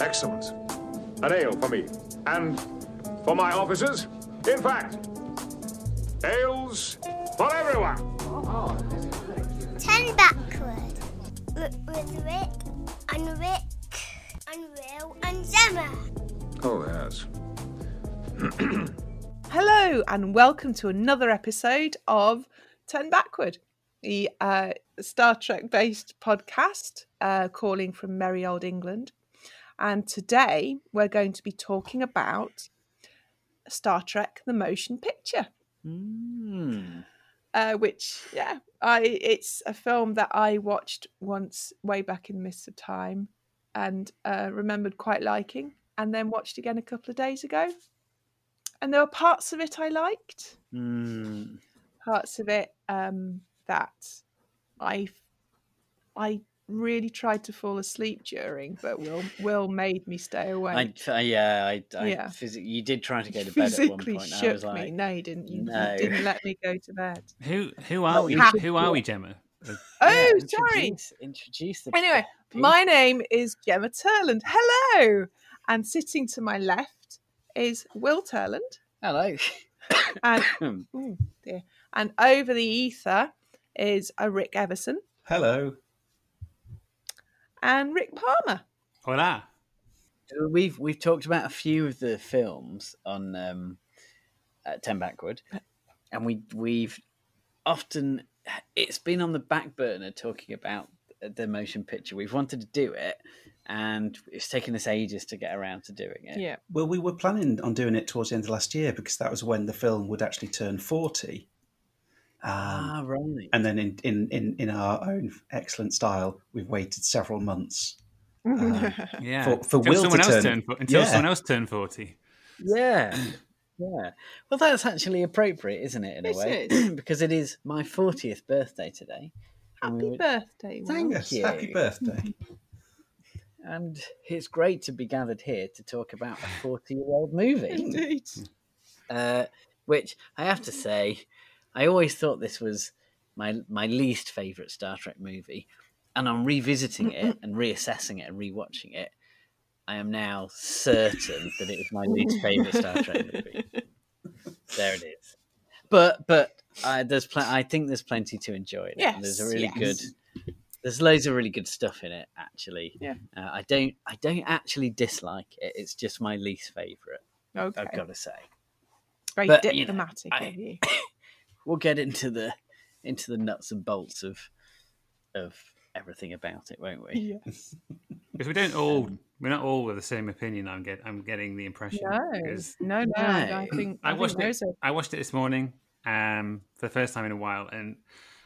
Excellent. An ale for me. And for my officers. In fact, ales for everyone. Ten backward. With, with Rick and Rick and Will and Gemma. Oh, yes. Hello, and welcome to another episode of Turn Backward, the uh, Star Trek based podcast uh, calling from merry old England. And today we're going to be talking about Star Trek the Motion Picture. Mm. Uh, which, yeah, I it's a film that I watched once way back in the Mists of Time and uh, remembered quite liking, and then watched again a couple of days ago. And there were parts of it I liked, Mm. parts of it um, that I I really tried to fall asleep during, but Will Will made me stay I, uh, yeah, I, I Yeah. physi- you did try to go to bed at one Physically point. and I shook was like, me. No, you didn't. You, you didn't let me go to bed. Who who are we? Who are we, Gemma? Oh, yeah, sorry. Introduce, introduce the Anyway, people. My name is Gemma Turland. Hello. And sitting to my left is Will Turland. hello. And ooh, dear. And over the ether is a Rick Everson Hello. And Rick Palmer. Hola. we've we've talked about a few of the films on um, uh, Ten Backward, and we we've often it's been on the back burner talking about the motion picture. We've wanted to do it, and it's taken us ages to get around to doing it. Yeah. Well, we were planning on doing it towards the end of last year because that was when the film would actually turn 40. Um, Ah, right. and then in, in, in, in our own excellent style, we've waited several months. Uh, Yeah. For- for until Will to someone else turn- turned until Yeah. someone else turned forty. Yeah. Yeah. Well, that's actually appropriate, isn't it, in It a way? is. because it is my 40th birthday today. And we Happy birthday, Will. Thank yes, you. happy birthday. And it's great to be gathered here to talk about a 40 year old movie. Indeed. uh, which I have to say, I always thought this was my, my least favourite Star Trek movie. And on revisiting it and reassessing it and rewatching it, I am now certain that it is my least favourite Star Trek movie. There it is. But but uh, there's pl- I think there's plenty to enjoy. In it. there's a really yes. good. There's loads of really good stuff in it. Actually, Yeah. Uh, I don't I don't actually dislike it. It's just my least favourite. Okay. I've got to say. Very but, you know, diplomatic I- of you. We'll get into the into the nuts and bolts of of everything about it, won't we? Yes. Because we don't all we're not all with the same opinion. I'm get I'm getting the impression. No, Because no, no. I think I I, think watched it. there's a I watched it this morning um, for the first time in a while, and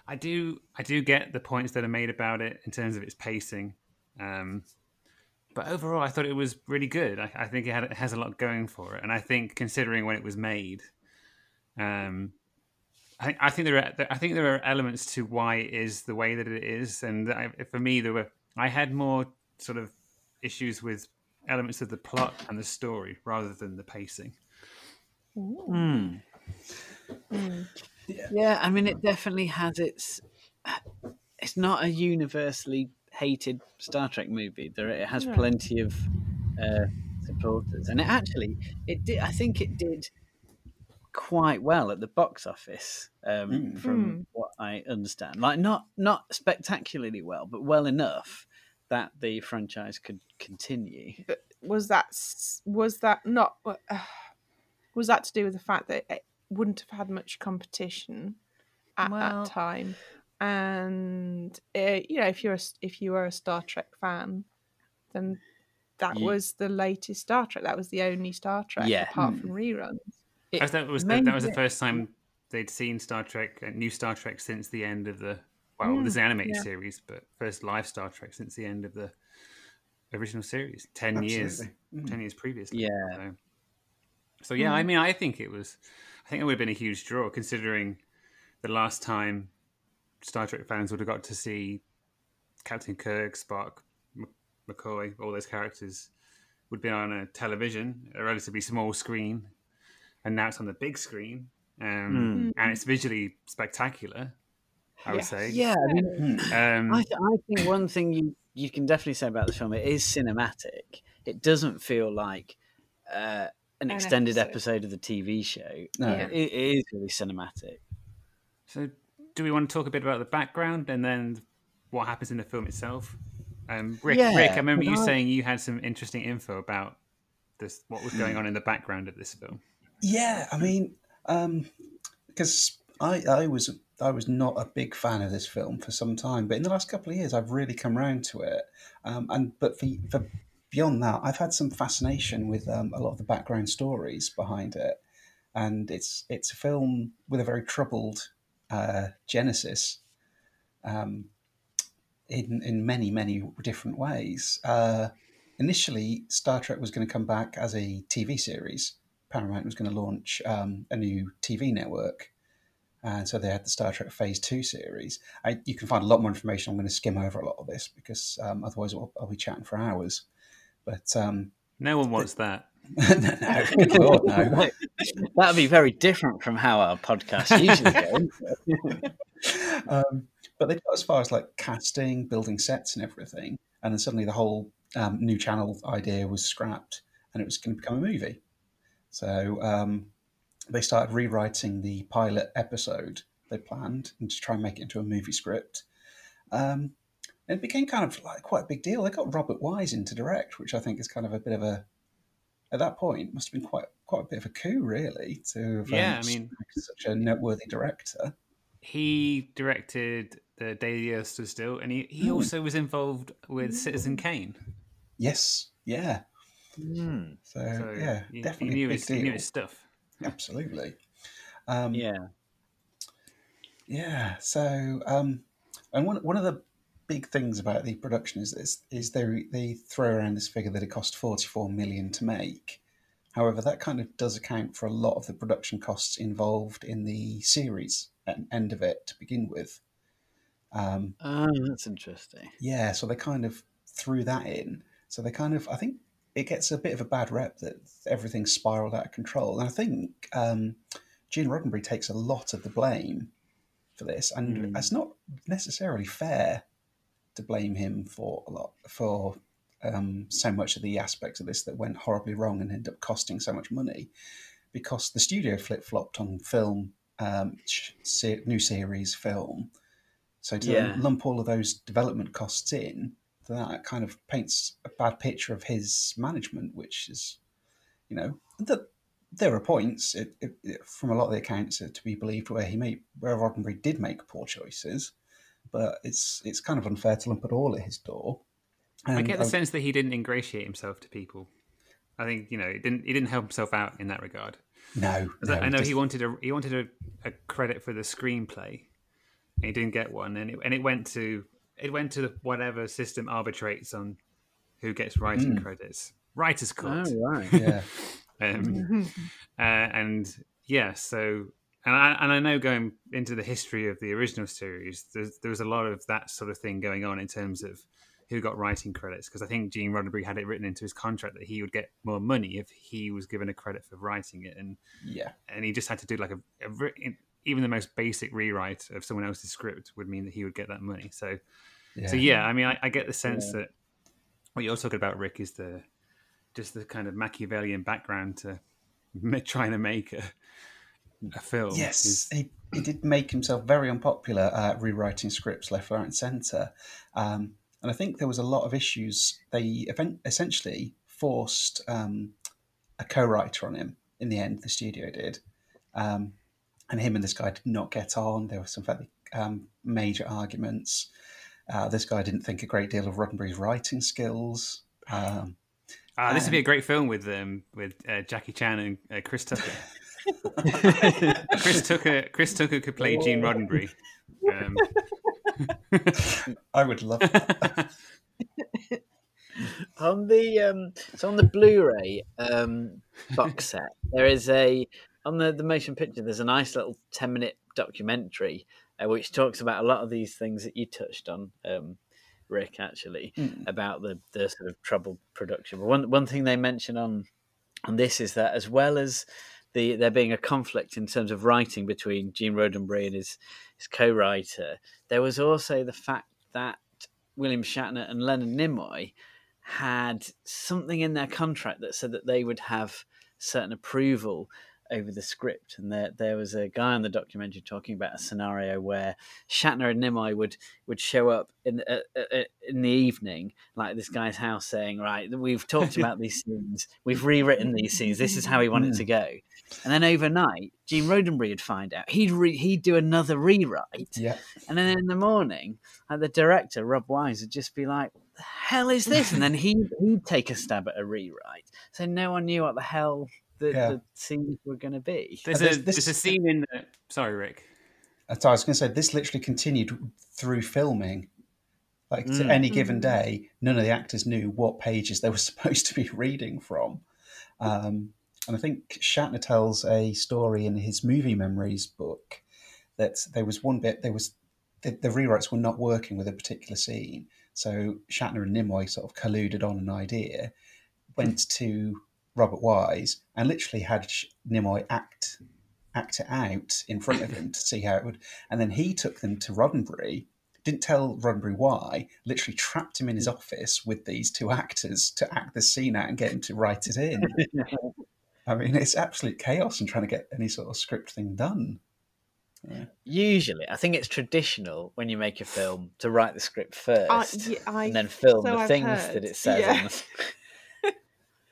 I do I do get the points that are made about it in terms of its pacing. Um, but overall, I thought it was really good. I, I think it, had, it has a lot going for it, and I think considering when it was made, um, I think I think there are I think there are elements to why it is the way that it is, and I, for me, there were I had more sort of issues with elements of the plot and the story rather than the pacing. Hmm. Mm. Yeah, I mean, it definitely has its. It's not a universally hated Star Trek movie. There, it has No. plenty of uh, supporters, and it actually, it did. I think it did quite well at the box office, um, Mm. from Mm. what I understand. Like, not not spectacularly well, but well enough that the franchise could continue. But was that was that not uh, was that to do with the fact that it wouldn't have had much competition at Well- that time and uh, you know if you're a, s- if you were a Star Trek fan then that Ye- was the latest Star Trek that was the only Star Trek Yeah. apart Hmm. from reruns It I thought was the, that was the first time they'd seen Star Trek, uh, new Star Trek since the end of the well, Mm, this an animated yeah. series, but first live Star Trek since the end of the original series, ten years, Absolutely. Mm. ten years previously. Yeah. So, so yeah, I mean, I think it was, I think it would have been a huge draw considering the last time Star Trek fans would have got to see Captain Kirk, Spock, McCoy, all those characters would be on a television, a relatively small screen, and now it's on the big screen, um, and it's visually spectacular. I would Yes. say, Yeah, I mean, Um, I, th- I think one thing you you can definitely say about the film it is cinematic. It doesn't feel like uh, an, An extended episode. episode. of the TV show. No. Yeah. It, it is really cinematic. So, do we want to talk a bit about the background and then what happens in the film itself? Um, Rick, Yeah, Rick, I remember you I- saying you had some interesting info about this, what was going on in the background of this film. Yeah, I mean, because I I was I was not a big fan of this film for some time, but in the last couple of years, I've really come round to it. Um, and but for, for beyond that, I've had some fascination with um, a lot of the background stories behind it, and it's it's a film with a very troubled uh, genesis. Um, in in many many different ways. Uh, initially, Star Trek was going to come back as a TV series. Paramount was going to launch um, a new TV network, and so they had the Star Trek Phase Two series. I, you can find a lot more information. I'm going to skim over a lot of this because um, otherwise I'll, I'll be chatting for hours. But um, No one wants that. no, no, good no. That'd be very different from how our podcast usually goes. um, but they got as far as like casting, building sets, and everything, and then suddenly the whole um, new channel idea was scrapped, and it was going to become a movie. So um, they started rewriting the pilot episode they planned and to try and make it into a movie script. Um, and it became kind of like quite a big deal. They got Robert Wise in to direct, which I think is kind of a bit of a at that point must have been quite quite a bit of a coup, really, to have, Yeah, um, I mean- such a noteworthy director. He directed The Day the Earth Stood Still, and he, he Hmm. also was involved with Citizen Kane. Yes, yeah. Hmm. So, So yeah, he, he definitely knew his, he knew his stuff. Absolutely. Um, yeah. Yeah. So, um, and one one of the big things about the production is this is they they throw around this figure that it cost forty four million to make. However, that kind of does account for a lot of the production costs involved in the series at end of it to begin with. Um, Oh, that's interesting. Yeah, so they kind of threw that in. So they kind of, I think it gets a bit of a bad rep that everything spiraled out of control. And I think um, Gene Roddenberry takes a lot of the blame for this, and Mm. it's not necessarily fair to blame him for a lot for um, so much of the aspects of this that went horribly wrong and ended up costing so much money, because the studio flip flopped on film, um, new series film. So to Yeah. lump all of those development costs in, that kind of paints a bad picture of his management, which is, you know, that there are points it, it, it- from a lot of the accounts to be believed where he made where Roddenberry did make poor choices, but it's it's kind of unfair to lump it all at his door. I get the I- sense that he didn't ingratiate himself to people. I think you know he didn't he didn't help himself out in that regard. no, no, I know just- he wanted a he wanted a, a credit for the screenplay, and he didn't get one, and it, and it went to it went to whatever system arbitrates on who gets writing Mm. credits, writers' Oh, cut, right. yeah, um, uh, and yeah, so and I and I know going into the history of the original series, there was a lot of that sort of thing going on in terms of who got writing credits because I think Gene Roddenberry had it written into his contract that he would get more money if he was given a credit for writing it, and yeah, and he just had to do like a, a re- even the most basic rewrite of someone else's script would mean that he would get that money. So yeah. so yeah, I mean, I, I get the sense that what you're talking about, Rick, is the just the kind of Machiavellian background to trying to make a a film. Yes, is- he, he did make himself very unpopular at rewriting scripts left, right, and centre. Um, and I think there was a lot of issues. They event- essentially forced um, a co-writer on him in the end. The studio did, um, and him and this guy did not get on. There were some fairly um, major arguments. Uh, this guy didn't think a great deal of Roddenberry's writing skills. Um, Ah, this would be a great film with um with uh, Jackie Chan and uh, Chris Tucker. Chris Tucker, Chris Tucker could play Gene Roddenberry. Um, I would love that. on the um, so on the Blu-ray um, box set, there is a on the the motion picture. There's a nice little ten minute documentary uh, which talks about a lot of these things that you touched on, um, Rick. Actually, Mm. about the the sort of troubled production. But one one thing they mention on on this is that as well as the there being a conflict in terms of writing between Gene Roddenberry and his his co-writer, there was also the fact that William Shatner and Leonard Nimoy had something in their contract that said that they would have certain approval over the script, and there there was a guy on the documentary talking about a scenario where Shatner and Nimoy would would show up in uh, uh, in the evening, like this guy's house, saying, "Right, we've talked about these scenes, we've rewritten these scenes. This is how we want it to go." And then overnight, Gene Roddenberry would find out. He'd re- he'd do another rewrite, Yeah. and then in the morning, like the director Rob Wise would just be like, "The hell is this?" And then he he'd take a stab at a rewrite. So no one knew what the hell the, Yeah. the scenes were going to be. There's, This- a, this- there's a scene in the. Sorry, Rick. So I was going to say this literally continued through filming. Like to Mm. any given day, none of the actors knew what pages they were supposed to be reading from. Um, and I think Shatner tells a story in his movie memories book that there was one bit there was the, the rewrites were not working with a particular scene, so Shatner and Nimoy sort of colluded on an idea, went to Robert Wise and literally had Nimoy act act it out in front of him to see how it would. And then he took them to Roddenberry, didn't tell Roddenberry why, literally trapped him in his office with these two actors to act the scene out and get him to write it in. I mean, it's absolute chaos in trying to get any sort of script thing done. Usually, I think it's traditional when you make a film to write the script first I, yeah, I, and then film so the I've things heard. that it says. Yeah.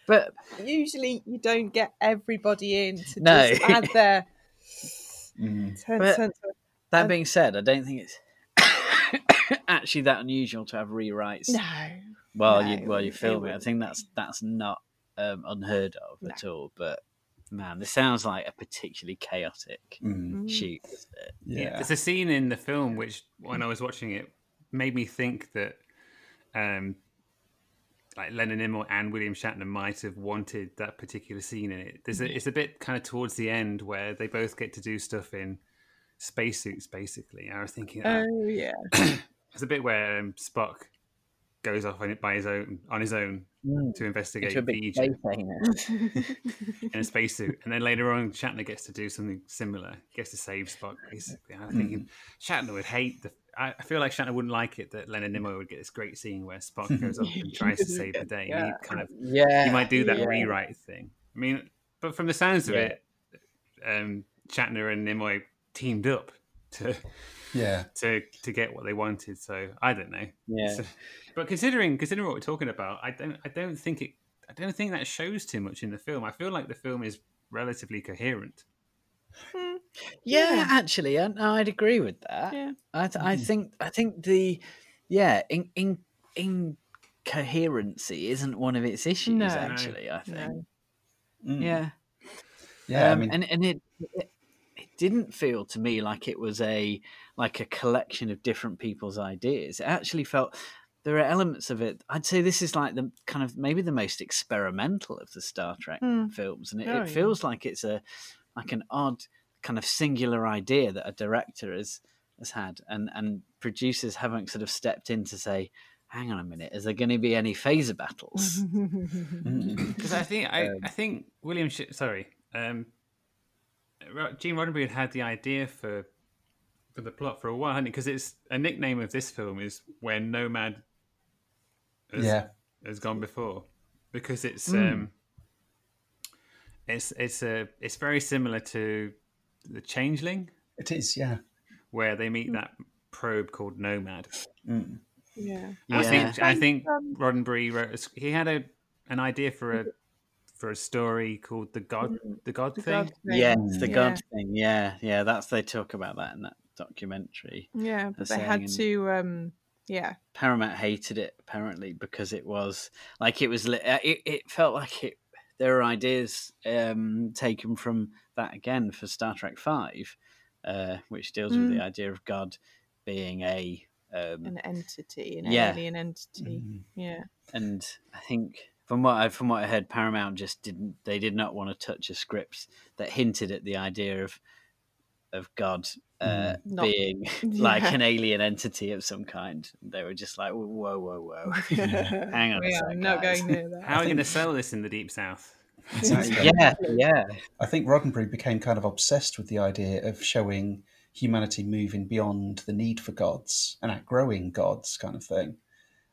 On the... but usually you don't get everybody in to No. just add their Mm. ten But- cents. that Um, being said, I don't think it's actually that unusual to have rewrites No, while no, you while you're it filming. I think that's that's not um, unheard of No. at all. But man, this sounds like a particularly chaotic Mm. shoot. isn't? Yeah. There's a scene in the film which, when I was watching it, made me think that, um, like Leonard Nimoy and William Shatner might have wanted that particular scene in it. There's a, it's a bit kind of towards the end where they both get to do stuff in spacesuits, basically. I was thinking, ah, oh yeah, it's a bit where um, Spock goes off on it by his own on his own to investigate Into a big Fiji space ain't it? in a spacesuit, and then later on, Shatner gets to do something similar. He gets to save Spock, basically. I'm thinking Shatner would hate the. I I feel like Shatner wouldn't like it that Leonard Nimoy would get this great scene where Spock goes up and tries to save the day. Yeah. He kind of yeah, he might do that yeah. rewrite thing. I mean, but from the sounds of Yeah. it, um, Shatner and Nimoy teamed up to Yeah. to to get what they wanted. So I don't know. Yeah. So- but considering considering what we're talking about, I don't I don't think it I don't think that shows too much in the film. I feel like the film is relatively coherent. Yeah, Yeah. actually, I, i'd agree with that. Yeah. I, th- I think I think the yeah in in incoherency isn't one of its issues. No. Actually, I think no. Mm. yeah. Yeah. Um, I mean, and and it, it it didn't feel to me like it was a like a collection of different people's ideas. It actually felt there are elements of it. I'd say this is like the kind of maybe the most experimental of the Star Trek Hmm. films, and it, Oh, it yeah. feels like it's a like an odd kind of singular idea that a director has has had, and and producers haven't sort of stepped in to say. Hang on a minute. Is there going to be any phaser battles? mm. Because I think I, Um, I think William Sh- sorry um, Gene Roddenberry had had the idea for for the plot for a while. Because it's a nickname of this film is where Nomad has, yeah. has gone before because it's Mm. um it's it's a it's very similar to the Changeling It is. Yeah. where they meet that probe called Nomad. Mm. yeah. I Yeah. think I think Um, Roddenberry wrote a s he had a an idea for a for a story called the God the God The thing. God thing. Yeah, the Yeah. God thing. Yeah, yeah. That's they talk about that in that documentary. Yeah, but they had to. um Yeah, Paramount hated it apparently because it was like it was. li- uh, It, it felt like it. There are ideas um, taken from that again for Star Trek Five, uh, which deals with the idea of God being a. Um, an entity, an Yeah. alien entity. Mm. Yeah. and I think from what I from what I heard, Paramount just didn't. They did not want to touch a script that hinted at the idea of of God uh, Not- being like an alien entity of some kind. They were just like, whoa, whoa, whoa. Hang on a we are sec, not guys. going near that. How are you going to sell this in the deep south? Exactly. yeah, yeah, I think Roddenberry became kind of obsessed with the idea of showing humanity moving beyond the need for gods and outgrowing gods, kind of thing.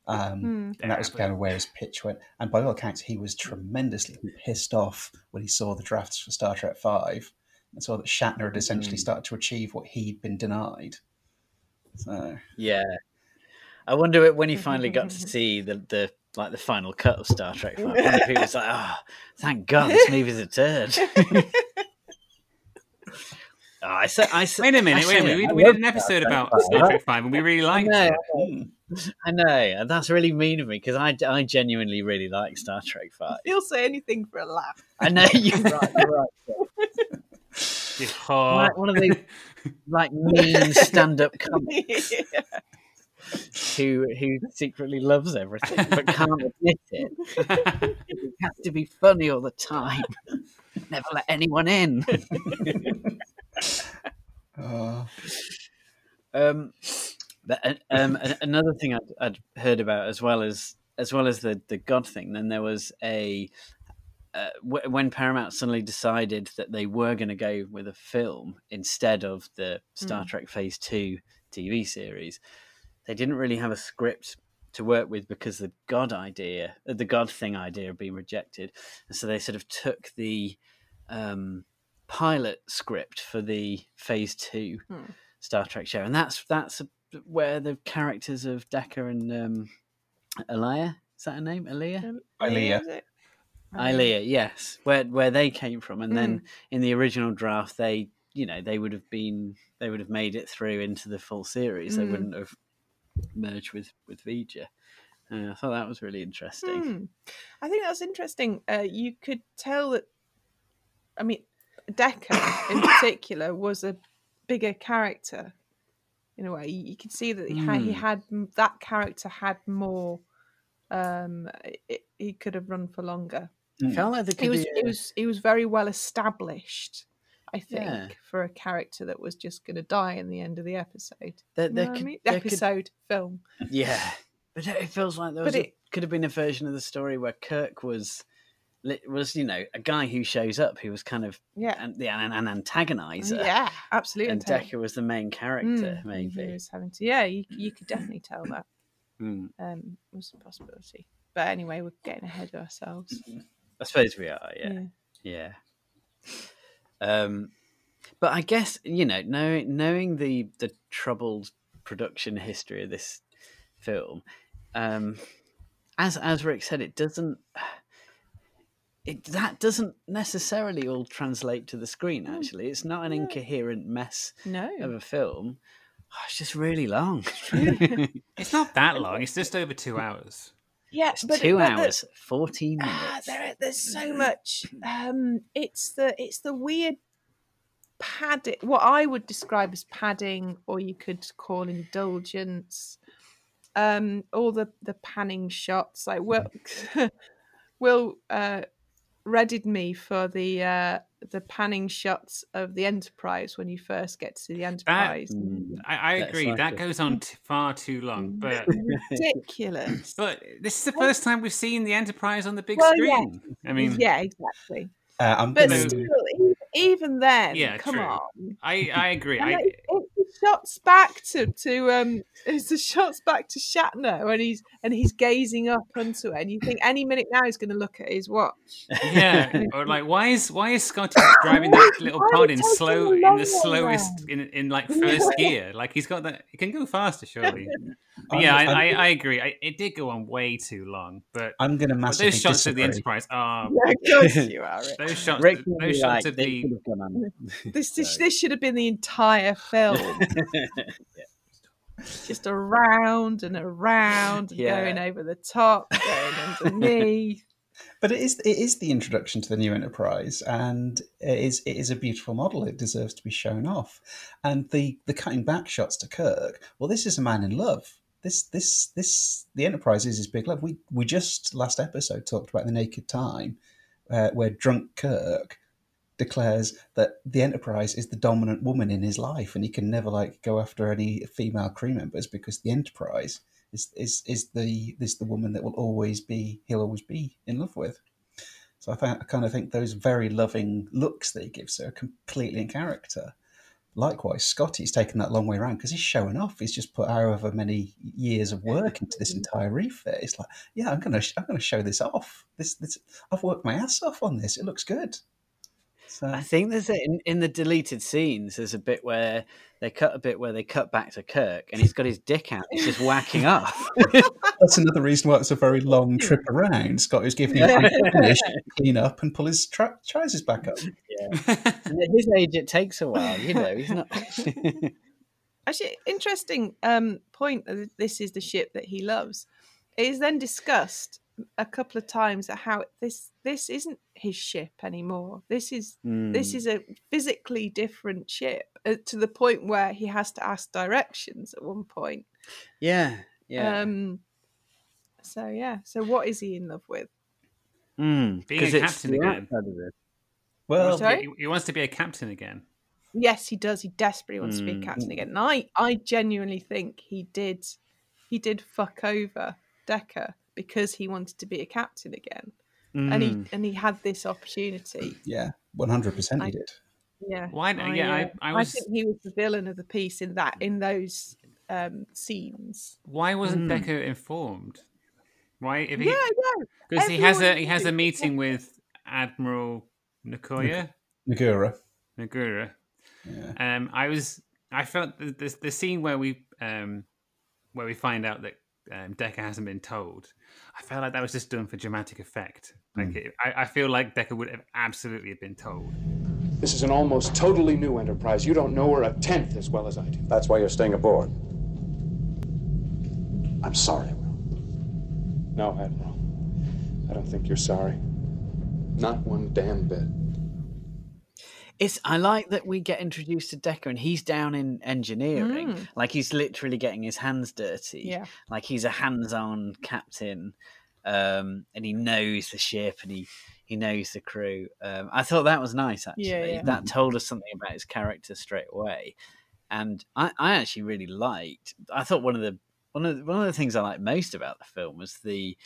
Um, Hmm. and that was kind of where his pitch went. And by all accounts, he was tremendously pissed off when he saw the drafts for Star Trek Five and saw that Shatner had essentially Mm. started to achieve what he'd been denied. So Yeah. I wonder when he finally got to see the, the like the final cut of Star Trek. Five, I wonder if he was like, "Oh, thank God, this movie's a turd." oh, I said, I said, Wait a minute, I wait a minute. We, we did an episode Star about Star Five. Trek Five, and we really I liked know, it. I know, and that's really mean of me because I, I genuinely really like Star Trek Five. He'll say anything for a laugh. I know you're right. You're right. Oh, Like one of these like mean stand-up comics who who secretly loves everything but can't admit it. It has to be funny all the time. Never let anyone in. uh, Um, but, uh, um, another thing I'd, I'd heard about as well as as well as the the God thing. Then there was a uh, w- when Paramount suddenly decided that they were going to go with a film instead of the Star Trek Phase Two TV series. They didn't really have a script to work with because the God idea, uh, the God thing idea, had been rejected, and so they sort of took the um, pilot script for the Phase Two Hmm. Star Trek show, and that's that's where the characters of Decker and um, Elia is that her name? Elia, Ilia. is it? Ilia, yes, where where they came from, and then in the original draft, they you know they would have been they would have made it through into the full series. They Mm. wouldn't have merged with with V'Ger. Uh, I thought that was really interesting. Hmm. I think that's interesting. Uh, you could tell that. I mean, Decker in particular was a bigger character. In a way, you, you could see that he, had, he Hmm. had that character had more. Um, it, he could have run for longer. I felt like there He was be he was he was very well established. I think Yeah. for a character that was just going to die in the end of the episode. there, You there know what I could- mean? there could- Episode film. Yeah, but it feels like there But was a, it- could have been a version of the story where Kirk was was you know a guy who shows up who was kind of Yeah. an, the, an, an antagonizer, Yeah, absolutely. and Decker was the main character, Mm, He maybe. was having to. Yeah, you, you could definitely tell that Mm, um, was a possibility. But anyway, we're getting ahead of ourselves. I suppose we are, yeah, yeah. Um, but I guess you know, knowing knowing the the troubled production history of this film, um, as as Rick said, it doesn't. It, that doesn't necessarily all translate to the screen. Actually, it's not an incoherent mess No. of a film. Oh, it's just really long. it's not that long. It's just over two hours. Yeah, it's but two but the- hours, fourteen Ah, minutes. there, there's so much. Um, it's the it's the weird padding. What I would describe as padding, or you could call indulgence. Um, all the the panning shots. Like Will, Will uh, readied me for the uh, the panning shots of the Enterprise when you first get to the Enterprise. Mm. I, I agree. like that a- goes on t- far too long. But Ridiculous. but this is the first time we've seen the Enterprise on the big Well, yeah. screen. I mean, yeah, exactly. uh, I'm But gonna. still, e- even then, Yeah, come true. on. I I agree. And I, it- it's the shots back to to um, it's the shots back to Shatner, and he's and he's gazing up onto it, and you think any minute now he's going to look at his watch. yeah, or like, why is why is Scotty driving that little Why pod in slow in the slowest in in like first gear? Like he's got that. He can go faster, surely. But yeah, I, I, I'm- agree. I, it did go on way too long, but, I'm going to but massively those shots of the. Enterprise are Yeah, of course you are. Rick. those shots. Rick those shots like, of the could have gone on. This this, Sorry. this should have been the entire film, just around and around, and Yeah. going over the top, going underneath. But it is it is the introduction to the new Enterprise, and it is it is a beautiful model. It deserves to be shown off. And the the cutting back shots to Kirk. Well, this is a man in love. This this this the Enterprise is his big love. We we just last episode talked about the Naked Time, uh, where drunk Kirk declares that the Enterprise is the dominant woman in his life, and he can never like go after any female crew members because the Enterprise is is is the is the woman that will always be he'll always be in love with. So I, I kind of think those very loving looks that he gives her are completely in character. likewise, Scotty's taken that long way around because he's showing off. He's just put however many years of work into this entire refit. It's like, yeah, I'm gonna, I'm gonna show this off. This, this, I've worked my ass off on this. It looks good. So, I think there's a, in, in the deleted scenes. There's a bit where they cut a bit where they cut back to Kirk, and he's got his dick out. He's just whacking off. that's another reason why it's a very long trip around. Scott is giving him time to finish, clean up, and pull his tra- trousers back up. and at his age, it takes a while. You know, he's not. Actually, interesting um, point. that This is the ship that he loves. It is then discussed a couple of times at how this this isn't his ship anymore. This is this Mm. is a physically different ship uh, to the point where he has to ask directions at one point. yeah, yeah. Um, so yeah. So what is he in love with? Mm, Being 'cause a it's captain the again. of it. Well, he, he wants to be a captain again. Yes, he does. He desperately wants to be a Mm. captain again. And I, I genuinely think he did, he did fuck over Decker because he wanted to be a captain again, and he Mm. and he had this opportunity. yeah, one hundred percent, he did. Yeah, Why- yeah, I- uh, I was- think he was the villain of the piece in that in those um, scenes. Why wasn't Mm. Decker informed? Why? If he, Yeah, yeah. because he has a he has a meeting with Admiral Nakoya Nagura. Nagura. Yeah. Um, I was I felt the, the the scene where we um where we find out that um, Decker hasn't been told. I felt like that was just done for dramatic effect. Like it, I, I feel like Decker would have absolutely been told. This is an almost totally new enterprise. You don't know her a tenth as well as I do. That's why you're staying aboard. I'm sorry, Will. No, Admiral. I don't think you're sorry. Not one damn bit. It's. I like that we get introduced to Decker, and he's down in engineering. Mm. Like he's literally getting his hands dirty. Yeah. Like he's a hands-on captain, um, and he knows the ship, and he he knows the crew. Um, I thought that was nice. Actually, Yeah, yeah. that told us something about his character straight away. And I, I actually really liked. I thought one of the one of the, one of the things I liked most about the film was the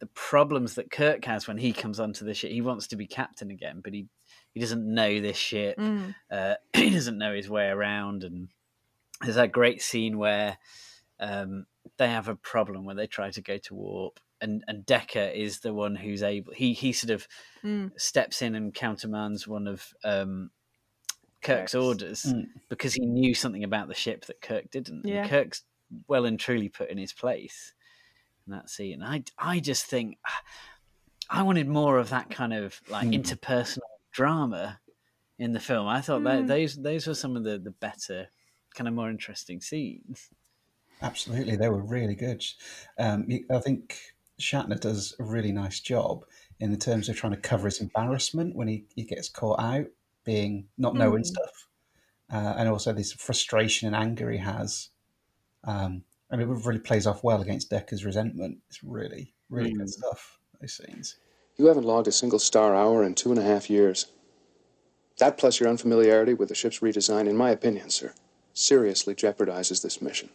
the problems that Kirk has when he comes onto the ship. He wants to be captain again, but he he doesn't know this ship. Mm. Uh, he doesn't know his way around, and there's that great scene where um, they have a problem when they try to go to warp, and and Decker is the one who's able. He he sort of Mm. steps in and countermands one of um, Kirk's Kirk's. orders Mm. because he knew something about the ship that Kirk didn't. And Kirk's well and truly put in his place in that scene. I I just think I wanted more of that kind of like Mm. interpersonal drama in the film. I thought that Mm. those those were some of the the better kind of more interesting scenes. Absolutely, they were really good. Um, I think Shatner does a really nice job in the terms of trying to cover his embarrassment when he, he gets caught out being not knowing Mm. stuff, uh, and also this frustration and anger he has. Um, and it really plays off well against Decker's resentment. It's really, really good Mm. stuff. Those scenes. You haven't logged a single star hour in two and a half years. That plus your unfamiliarity with the ship's redesign, in my opinion, sir, seriously jeopardizes this mission.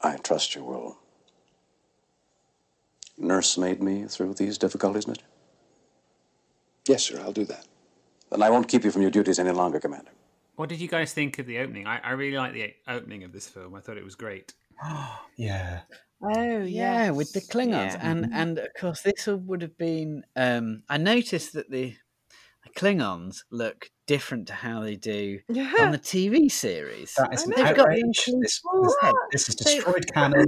I trust you will. Nursemaid me through these difficulties, mister? Yes, sir, I'll do that. Then I won't keep you from your duties any longer, Commander. What did you guys think of the opening? I, I really like the opening of this film. I thought it was great. Yeah, Oh Yeah, with the Klingons, Yeah. and and of course this would have been. Um, I noticed that the, the Klingons look different to how they do on the TV series. that is an They've got. This, this, this is They- destroyed canon.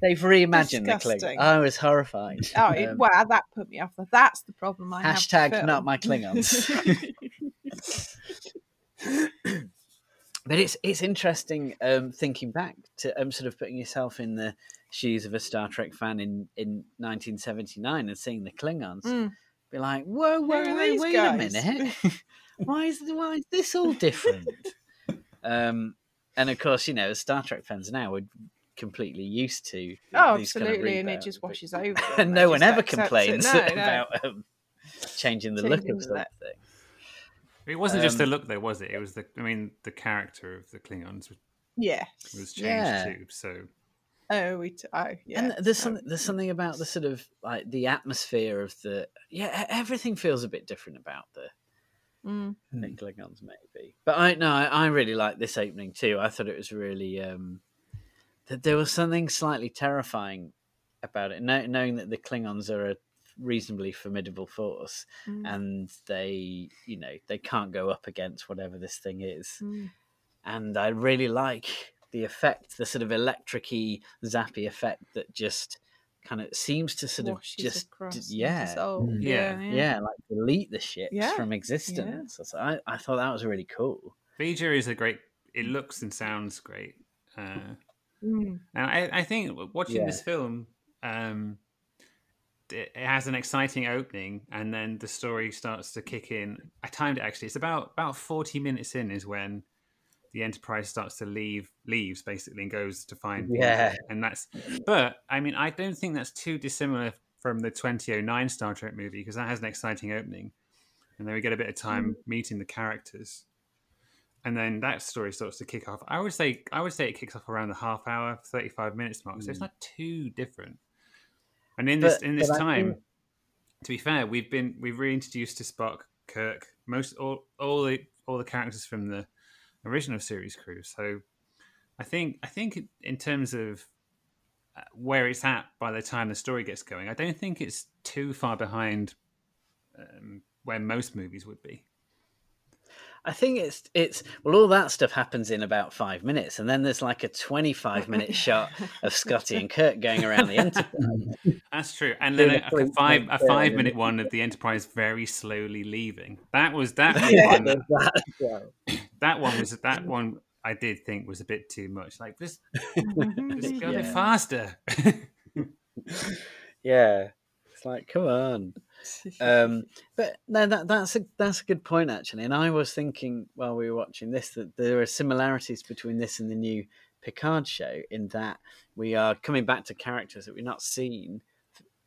They've reimagined Disgusting. the Klingons. I was horrified. Oh, it, Um, well, that put me off. That's the problem I Hashtag have. not my Klingons. But it's it's interesting um, thinking back to um, sort of putting yourself in the shoes of a Star Trek fan in, in 1979 and seeing the Klingons. Mm. Be like, whoa, whoa, are wait, these wait a minute. why is why is this all different? um, and of course, you know, as Star Trek fans now, we're completely used to. Oh, these kind of absolutely, and it just washes over. and no one ever complains No, no. about um, changing the look of something. Look. It wasn't just the Um, look, though, was it? It was the. I mean, the character of the Klingons was, Yes. was changed Yeah. too. So Oh, we. T- oh, yeah. And there's something there's something about the sort of like the atmosphere of the yeah everything feels a bit different about the Mm. the Klingons maybe. But I no, I, I really like this opening too. I thought it was really um, that there was something slightly terrifying about it, know, knowing that the Klingons are a reasonably formidable force, Mm. and they, you know, they can't go up against whatever this thing is. Mm. And I really like the effect, the sort of electricy, zappy effect that just kind of seems to sort Washes of just d- into yeah soul. Mm. yeah, Yeah. yeah, like delete the ships Yeah, from existence. So I, I thought that was really cool. V'Ger is a great. It looks and sounds great. Uh, Mm. and I, I think watching Yeah. this film, um, it has an exciting opening, and then the story starts to kick in. I timed it actually. It's about about forty minutes in is when the Enterprise starts to leave, leaves basically, and goes to find. Yeah. and that's. But I mean, I don't think that's too dissimilar from the twenty oh nine Star Trek movie because that has an exciting opening, and then we get a bit of time mm. meeting the characters and then that story starts to kick off. I would say I would say it kicks off around the half hour, thirty five minutes mark. So it's mm. not too different. And in this But- in this time, think- to be fair, we've been we've reintroduced to Spock, Kirk, most all all the all the characters from the original series crew. So I think I think in terms of uh, where it's at by the time the story gets going, I don't think it's too far behind um, where most movies would be. I think it's it's well, all that stuff happens in about five minutes, and then there's like a twenty-five minute shot of Scotty and Kirk going around the Enterprise. That's true, and then a a, a five a five minute one of the Enterprise very slowly leaving. That was that Yeah, one. That, that as well. that one was that one. I did think was a bit too much. Like just, just go a bit faster. Yeah, it's like come on. Um, but no, that that's a that's a good point actually. And I was thinking while we were watching this that there are similarities between this and the new Picard show in that we are coming back to characters that we've not seen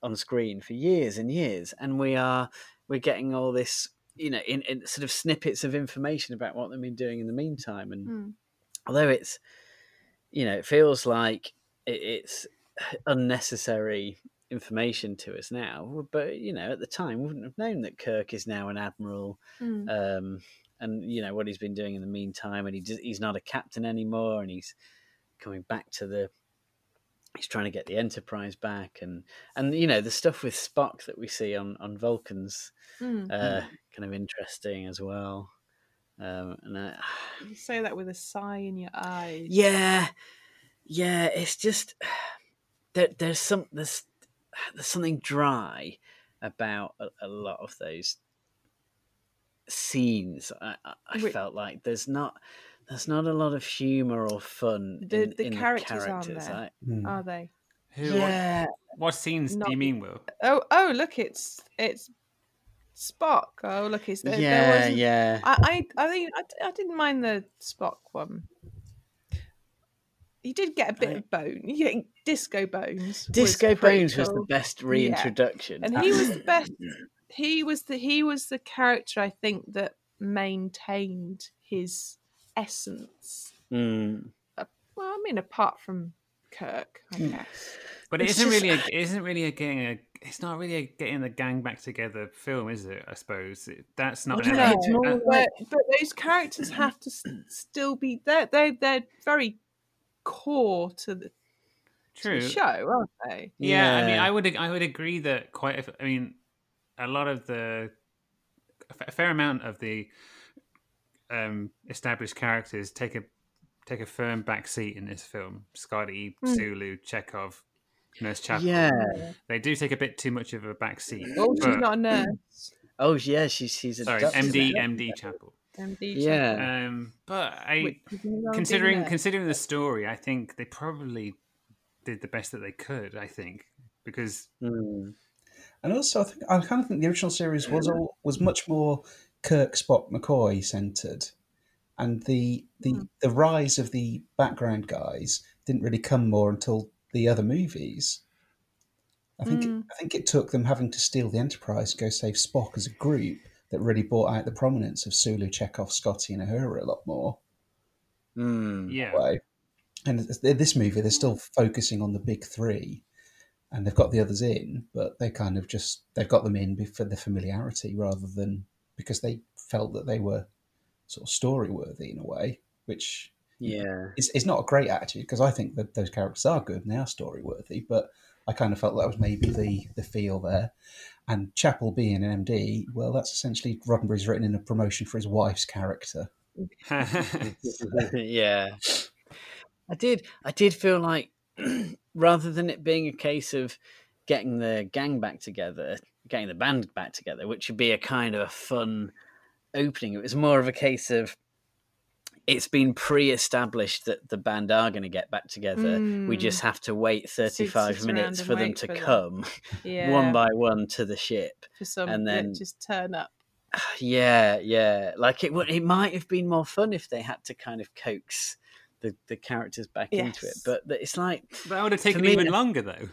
on screen for years and years, and we are we're getting all this you know in, in sort of snippets of information about what they've been doing in the meantime. And Mm. although it's you know it feels like it, it's unnecessary information to us now but you know at the time we wouldn't have known that kirk is now an admiral Mm. um and you know what he's been doing in the meantime and he just, he's not a captain anymore and he's coming back to the he's trying to get the enterprise back and and you know the stuff with spock that we see on on vulcans Mm. uh kind of interesting as well um and I, You say that with a sigh in your eyes. yeah yeah it's just there, there's some there's there's something dry about a, a lot of those scenes i, I, I Wait. felt like there's not there's not a lot of humor or fun The- in, the in characters the aren't there. I, Mm. Are they? Who? What, yeah what scenes do you mean, Will? Oh, oh, look, it's it's Spock. Oh, look, it's there. there yeah wasn't- yeah I, I, I think I, I didn't mind the Spock one. You did get a bit I- of bone. You get disco bones. disco pretty bones was the best reintroduction and he was the best. He was the he was the character I think that maintained his essence. Mm. Well, I mean, apart from Kirk, I guess. But it It's isn't just- really. A, it isn't really a getting a. It's not really a getting the gang back together film, is it? I suppose it, that's not. Well, an no, element- it's more uh, but, but those characters have to s- still be there. They they're very core to the, to the show, aren't they? Yeah, I mean, I would I would agree that quite. A, f- I mean, a lot of the a fair amount of the um, established characters take a take a firm back seat in this film. Scotty, Mm. Sulu, Chekov, Nurse Chapel. yeah they do take a bit too much of a back seat. Oh, she's not a nurse. oh yeah she's she's a sorry, doctor MD. MD Chapel. MD yeah Um, but I Which is not a considering considering the story, I think they probably did the best that they could. I think because Mm. And also, I think I kind of think the original series was all, was much more Kirk, Spock, McCoy centered, and the the the rise of the background guys didn't really come more until the other movies. I think Mm. I think it took them having to steal the Enterprise to go save Spock as a group that really brought out the prominence of Sulu, Chekov, Scotty, and Uhura a lot more. Mm. yeah, way. And this movie, they're still focusing on the big three, and they've got the others in, but they kind of just they've got them in for the familiarity rather than because they felt that they were sort of story worthy in a way, which Yeah. is, is not a great attitude because I think that those characters are good and they are story worthy, but I kind of felt that was maybe the the feel there. And Chapel being an MD, well, that's essentially Roddenberry's written in a promotion for his wife's character. yeah. I did I did feel like rather than it being a case of getting the gang back together, getting the band back together, which would be a kind of a fun opening, it was more of a case of it's been pre-established that the band are going to get back together. We Mm. just have to wait 35 sit minutes for them to for them. come Yeah. one by one to the ship. for some and then- just turn up. Yeah, yeah. Like it would it might have been more fun if they had to kind of coax the, the characters back into it. But it's like that would have taken me- even longer, though.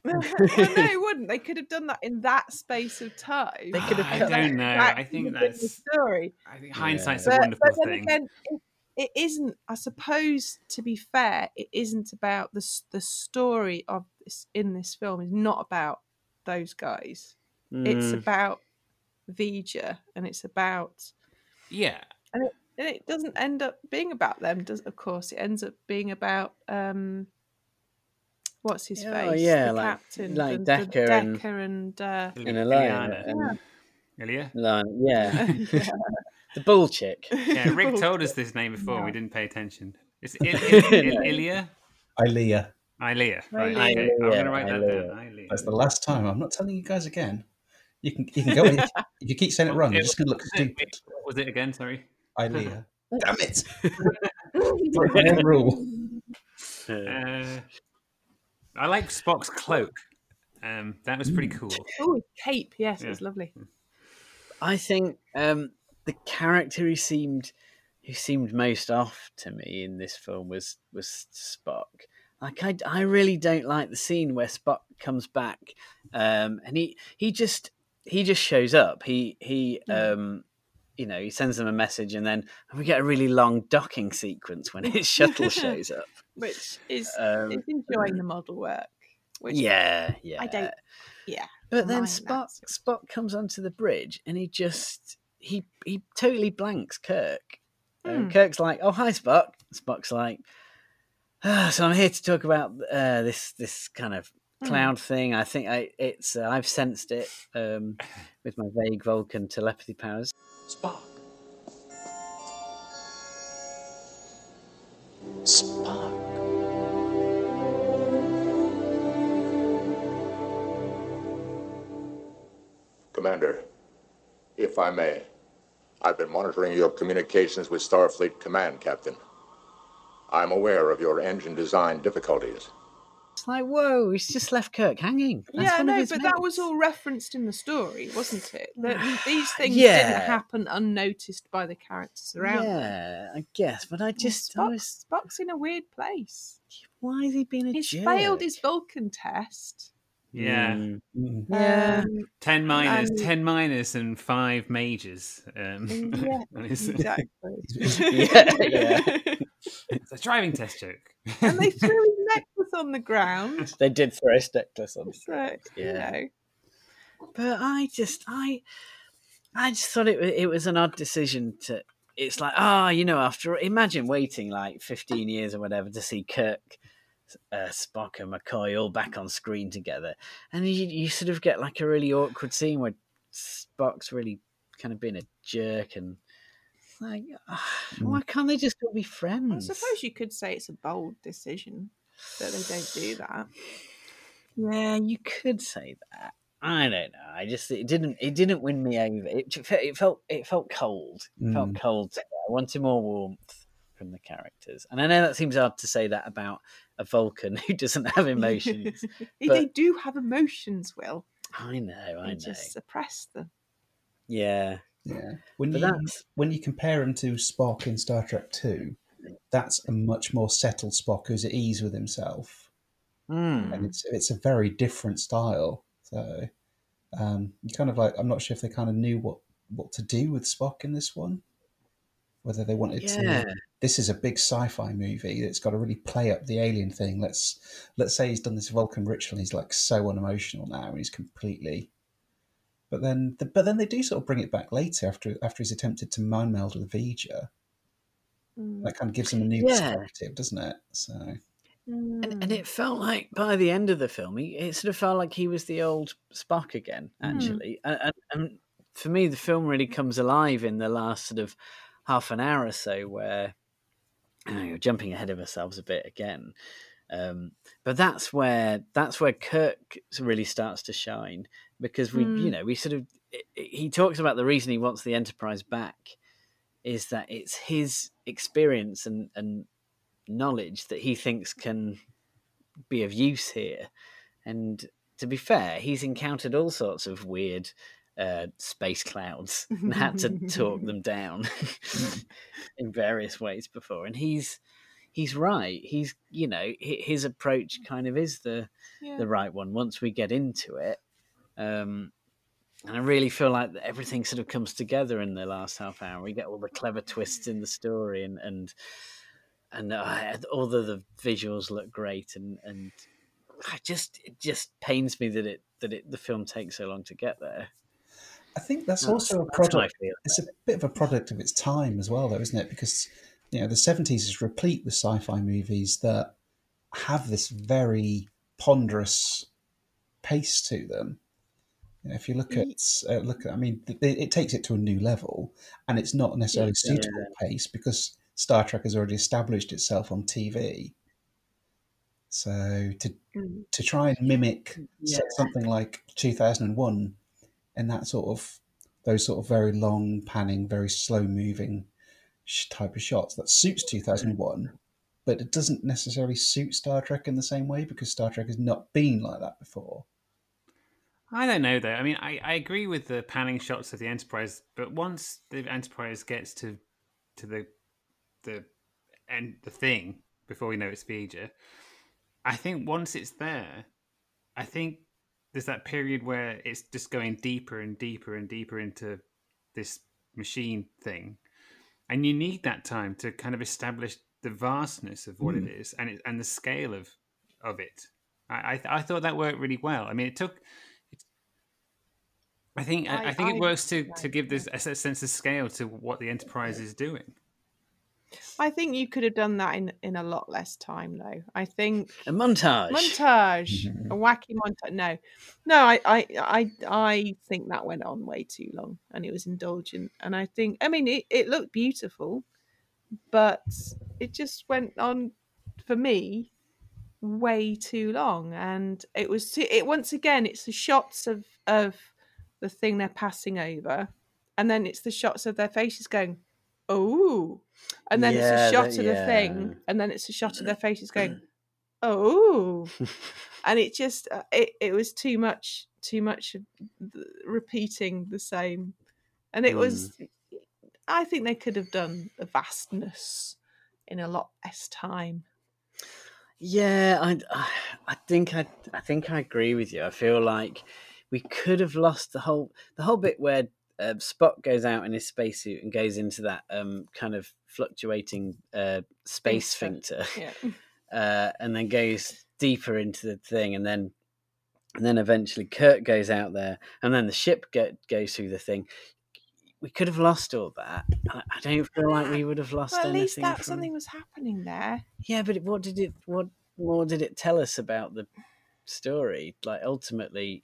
well, no, it wouldn't. They could have done that in that space of time. They could have I don't know. I think to the that's. story. I think hindsight's Yeah. a wonderful but then thing. again, it, it isn't. I suppose to be fair, it isn't about the the story of this in this film is not about those guys. It's mm, about V'Ger, and it's about yeah, and it doesn't end up being about them. Does of course it ends up being about um, what's his Oh, face? yeah, the like- captain, like the, the Decker and- Decker and uh, in a And, Ilya. line, yeah. yeah. the bull chick. Yeah, Rick told us this name before. and We didn't pay attention. It's Il- Il- Il- Ilya. Ilia. Ilia. Right. Ilia. Okay. I'm going to write that down. Ilia. That's the last time. I'm not telling you guys again. You can you can go in. if you keep saying it wrong, you're just going to look stupid. What was it again? Sorry. Ilia. Damn it! Break my rule. Uh, I like Spock's cloak. Um, that was pretty cool. Oh, cape. Yes, Yeah. was lovely. I think um, the character who seemed who seemed most off to me in this film was was Spock. Like I, I really don't like the scene where Spock comes back, um, and he he just he just shows up. He he um, you know he sends them a message, and then we get a really long docking sequence when his shuttle shows up. Which is Um, is enjoying the model work. Which yeah, yeah. I don't. Yeah. But then Spock that. Spock comes onto the bridge and he just he he totally blanks Kirk. And Hmm. Kirk's like, "Oh hi, Spock." Spock's like, ah, "So I'm here to talk about uh, this this kind of Hmm. cloud thing. I think I it's uh, I've sensed it um, with my vague Vulcan telepathy powers." Spock. Spock. Commander, if I may, I've been monitoring your communications with Starfleet Command, Captain. I'm aware of your engine design difficulties. It's like, whoa, he's just left Kirk hanging. That's yeah, no, his but that was all referenced in the story, wasn't it? That these things Yeah. didn't happen unnoticed by the characters around. Yeah, I guess, but I just I was, Spock's, Spock's in a weird place. why has he been a He's jerk? failed his Vulcan test. Yeah. Mm. Yeah. Um, 10 minus, And- 10 minus, and 5 majors. Um, Yeah, exactly. Yeah, yeah. It's a driving test joke. and they threw his necklace on the ground. They did throw a necklace on. So, Yeah. you know. but I just I I just thought it wa- it was an odd decision to. It's like ah, you know, after imagine waiting like fifteen years or whatever to see Kirk, uh, Spock, and McCoy all back on screen together, and you you sort of get like a really awkward scene where Spock's really kind of being a jerk and. Like, ah, why can't they just all be friends? I suppose you could say it's a bold decision that they don't do that. Yeah, you could say that. I don't know. I just it didn't it didn't win me over. It it felt it felt cold. It felt Mm. cold. I wanted more warmth from the characters, and I know that seems hard to say that about a Vulcan who doesn't have emotions. they do have emotions, Will. I know. I They know. just suppress them. Yeah. Yeah. When But you that's when you compare him to Spock in Star Trek Two, that's a much more settled Spock who's at ease with himself, mm, and it's it's a very different style. So um, you kind of like I'm not sure if they kind of knew what what to do with Spock in this one, whether they wanted yeah. to. This is a big sci-fi movie that's got to really play up the alien thing. Let's let's say he's done this Vulcan ritual. and He's like so unemotional now, and he's completely But then, the, but then they do sort of bring it back later after after he's attempted to mind meld with V'Ger. Mm. That kind of gives him a new Yeah. perspective, doesn't it? So And, Mm. and it felt like by the end of the film, he, it sort of felt like he was the old Spock again, actually. And, and, and for me, the film really comes alive in the last sort of half an hour or so, where I know, you're jumping ahead of ourselves a bit again. Um, but that's where that's where Kirk really starts to shine because we, you Mm. know, we sort of he talks about the reason he wants the Enterprise back is that it's his experience and, and knowledge that he thinks can be of use here. And to be fair, he's encountered all sorts of weird uh, space clouds and had to talk them down in various ways before. And he's he's right. He's you know his approach kind of is the Yeah. the right one once we get into it. Um, and I really feel like everything sort of comes together in the last half hour. We get all the clever twists in the story, and and and uh, all the, the visuals look great, and and I just it just pains me that it that it the film takes so long to get there. I think that's That's- also a product. It's a bit of a product of its time as well, though, isn't it? Because you know the seventies is replete with sci-fi movies that have this very ponderous pace to them. You know, if you look at uh, look at, I mean, th- it, it takes it to a new level, and it's not necessarily Yeah. suitable pace because Star Trek has already established itself on TV. So to Mm. to try and mimic Yeah. something like 2001 and that sort of those sort of very long panning very slow moving sh- type of shots that suits 2001 but it doesn't necessarily suit star trek in the same way because star trek has not been like that before I don't know though. I mean, I, I agree with the panning shots of the Enterprise, but once the Enterprise gets to to the the and the thing before we know it's V'Ger, I think once it's there, I think there's that period where it's just going deeper and deeper and deeper into this machine thing, and you need that time to kind of establish the vastness of what it hmm. is and it, and the scale of of it. I I, I thought that worked really well. I mean, it took. I think I, I- I think I- it works to, to give this a s- sense of scale to what the Enterprise is doing. I think you could have done that in in a lot less time, though. I think A montage. montage, a mm-hmm. wacky montage. No, no, I, I, I, I think that went on way too long, and it was indulgent. And I think, I mean, it, it looked beautiful, but it just went on for me way too long, and it was too, it once again. It's the shots of of the thing they're passing over, and then it's the shots of their faces going, oh, and then Yeah, it's a shot that- of the yeah. thing, and then it's a shot of their faces going, oh, and it just uh, it it was too much, too much of the, repeating the same, and it was. I think they could have done the vastness in a lot less time. Yeah, I, I think I, I think I agree with you. I feel like we could have lost the whole, the whole bit where uh, Spock goes out in his spacesuit and goes into that um, kind of fluctuating uh, space Sphincter. Yeah. uh, and then goes deeper into the thing, and then, and then eventually Kirk goes out there, and then the ship go, goes through the thing. We could have lost all that. I, I don't feel like we would have lost Well, at anything. least that from- something was happening there. yeah, but what did it? What more did it tell us about the story? Like ultimately,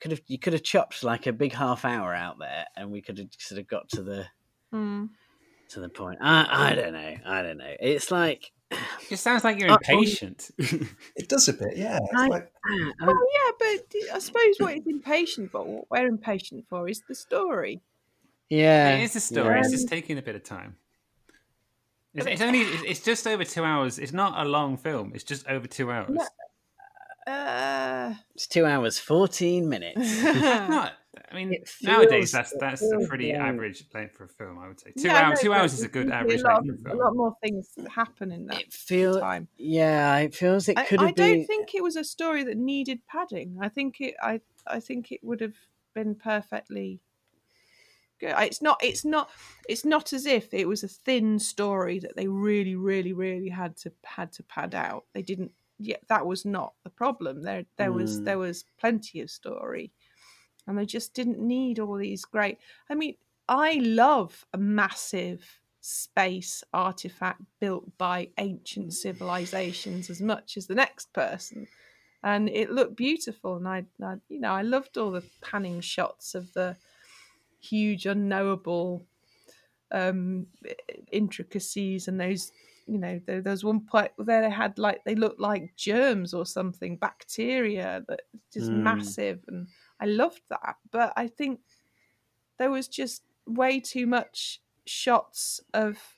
could have you could have chopped like a big half hour out there, and we could have sort of got to the Mm. to the point. I I don't know. I don't know. It's like It sounds like you're impatient. it does a bit yeah It's I- like- Well, yeah, but I suppose what it's impatient for, what we're impatient for, is the story. yeah, it is a story. yeah. It's just taking a bit of time. It's, it's only it's it's just over two hours. It's not a long film. It's just over two hours. No. Uh, It's two hours fourteen minutes. Not. I mean, It nowadays that's that's a pretty long. average length for a film. I would say two yeah, hours. know, Two hours is a good average a lot, length for of- a a lot more things happen in that It feels time. yeah. It feels it I, could I have don't been. think it was a story that needed padding. I think it. I. I think it would have been perfectly. Good. It's not. It's not. It's not as if it was a thin story that they really, really, really had to had to pad out. They didn't. Yeah, that was not the problem. There, there was Mm. there was plenty of story. and they just didn't need all these great. I mean, I love a massive space artifact built by ancient civilizations as much as the next person and it looked beautiful and I, I you know i loved all the panning shots of the huge unknowable um intricacies and those you know there, there was one point where they had like they looked like germs or something bacteria that just Mm. massive and i loved that but i think there was just way too much shots of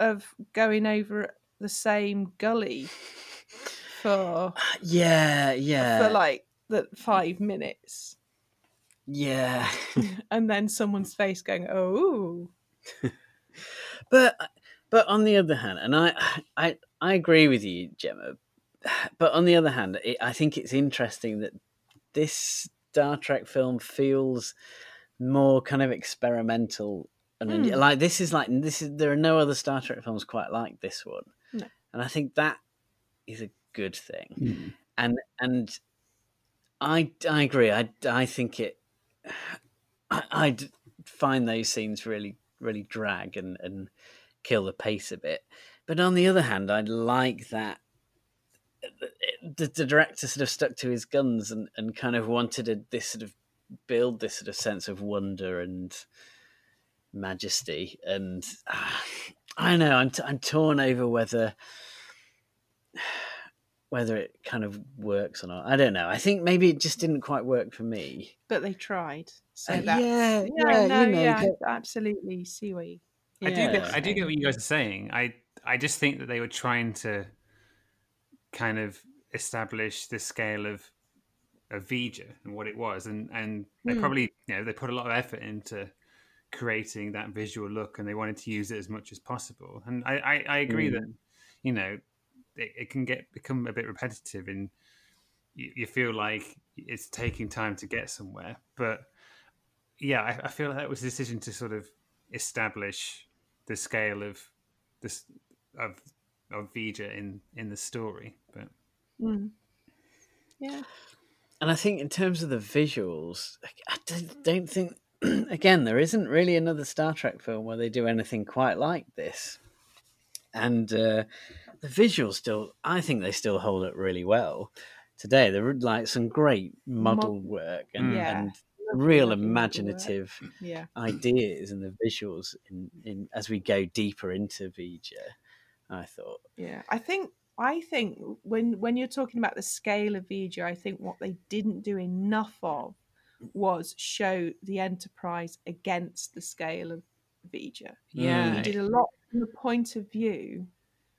of going over the same gully for Yeah, yeah, for like the five minutes yeah. and then someone's face going oh but but on the other hand, and I I I agree with you, Gemma. But on the other hand, it, I think it's interesting that this Star Trek film feels more kind of experimental and Hmm. like this is like this is there are no other Star Trek films quite like this one, No. and I think that is a good thing. Mm. And and I I agree. I I think it. I I'd find those scenes really really drag and and kill the pace a bit. But on the other hand, I like that the, the director sort of stuck to his guns and, and kind of wanted a, this sort of build this sort of sense of wonder and majesty. And ah, I don't know, I'm, t- I'm torn over whether whether it kind of works or not. I don't know. I think maybe it just didn't quite work for me. but they tried so Uh, that's, yeah, yeah, yeah, no, you know, yeah, but- absolutely see what you I do get I do get what you guys are saying. I I just think that they were trying to kind of establish the scale of of V'Ger and what it was, and and they Hmm. probably you know they put a lot of effort into creating that visual look, and they wanted to use it as much as possible. And I I, I agree that you know it, it can get become a bit repetitive, and you, you feel like it's taking time to get somewhere, but yeah, I, I feel like that was a decision to sort of establish the scale of this of of V'Ger in in the story. But Mm. yeah And I think in terms of the visuals, I don't, don't think, again, there isn't really another Star Trek film where they do anything quite like this. And uh, the visuals still, I think they still hold up really well today. There are like some great model work and, Yeah. and real Lovely model work. imaginative yeah ideas and the visuals in, in as we go deeper into V'Ger. I thought, Yeah, I think I think when when you're talking about the scale of V'Ger, I think what they didn't do enough of was show the Enterprise against the scale of V'Ger. yeah, You mm. did a lot from the point of view,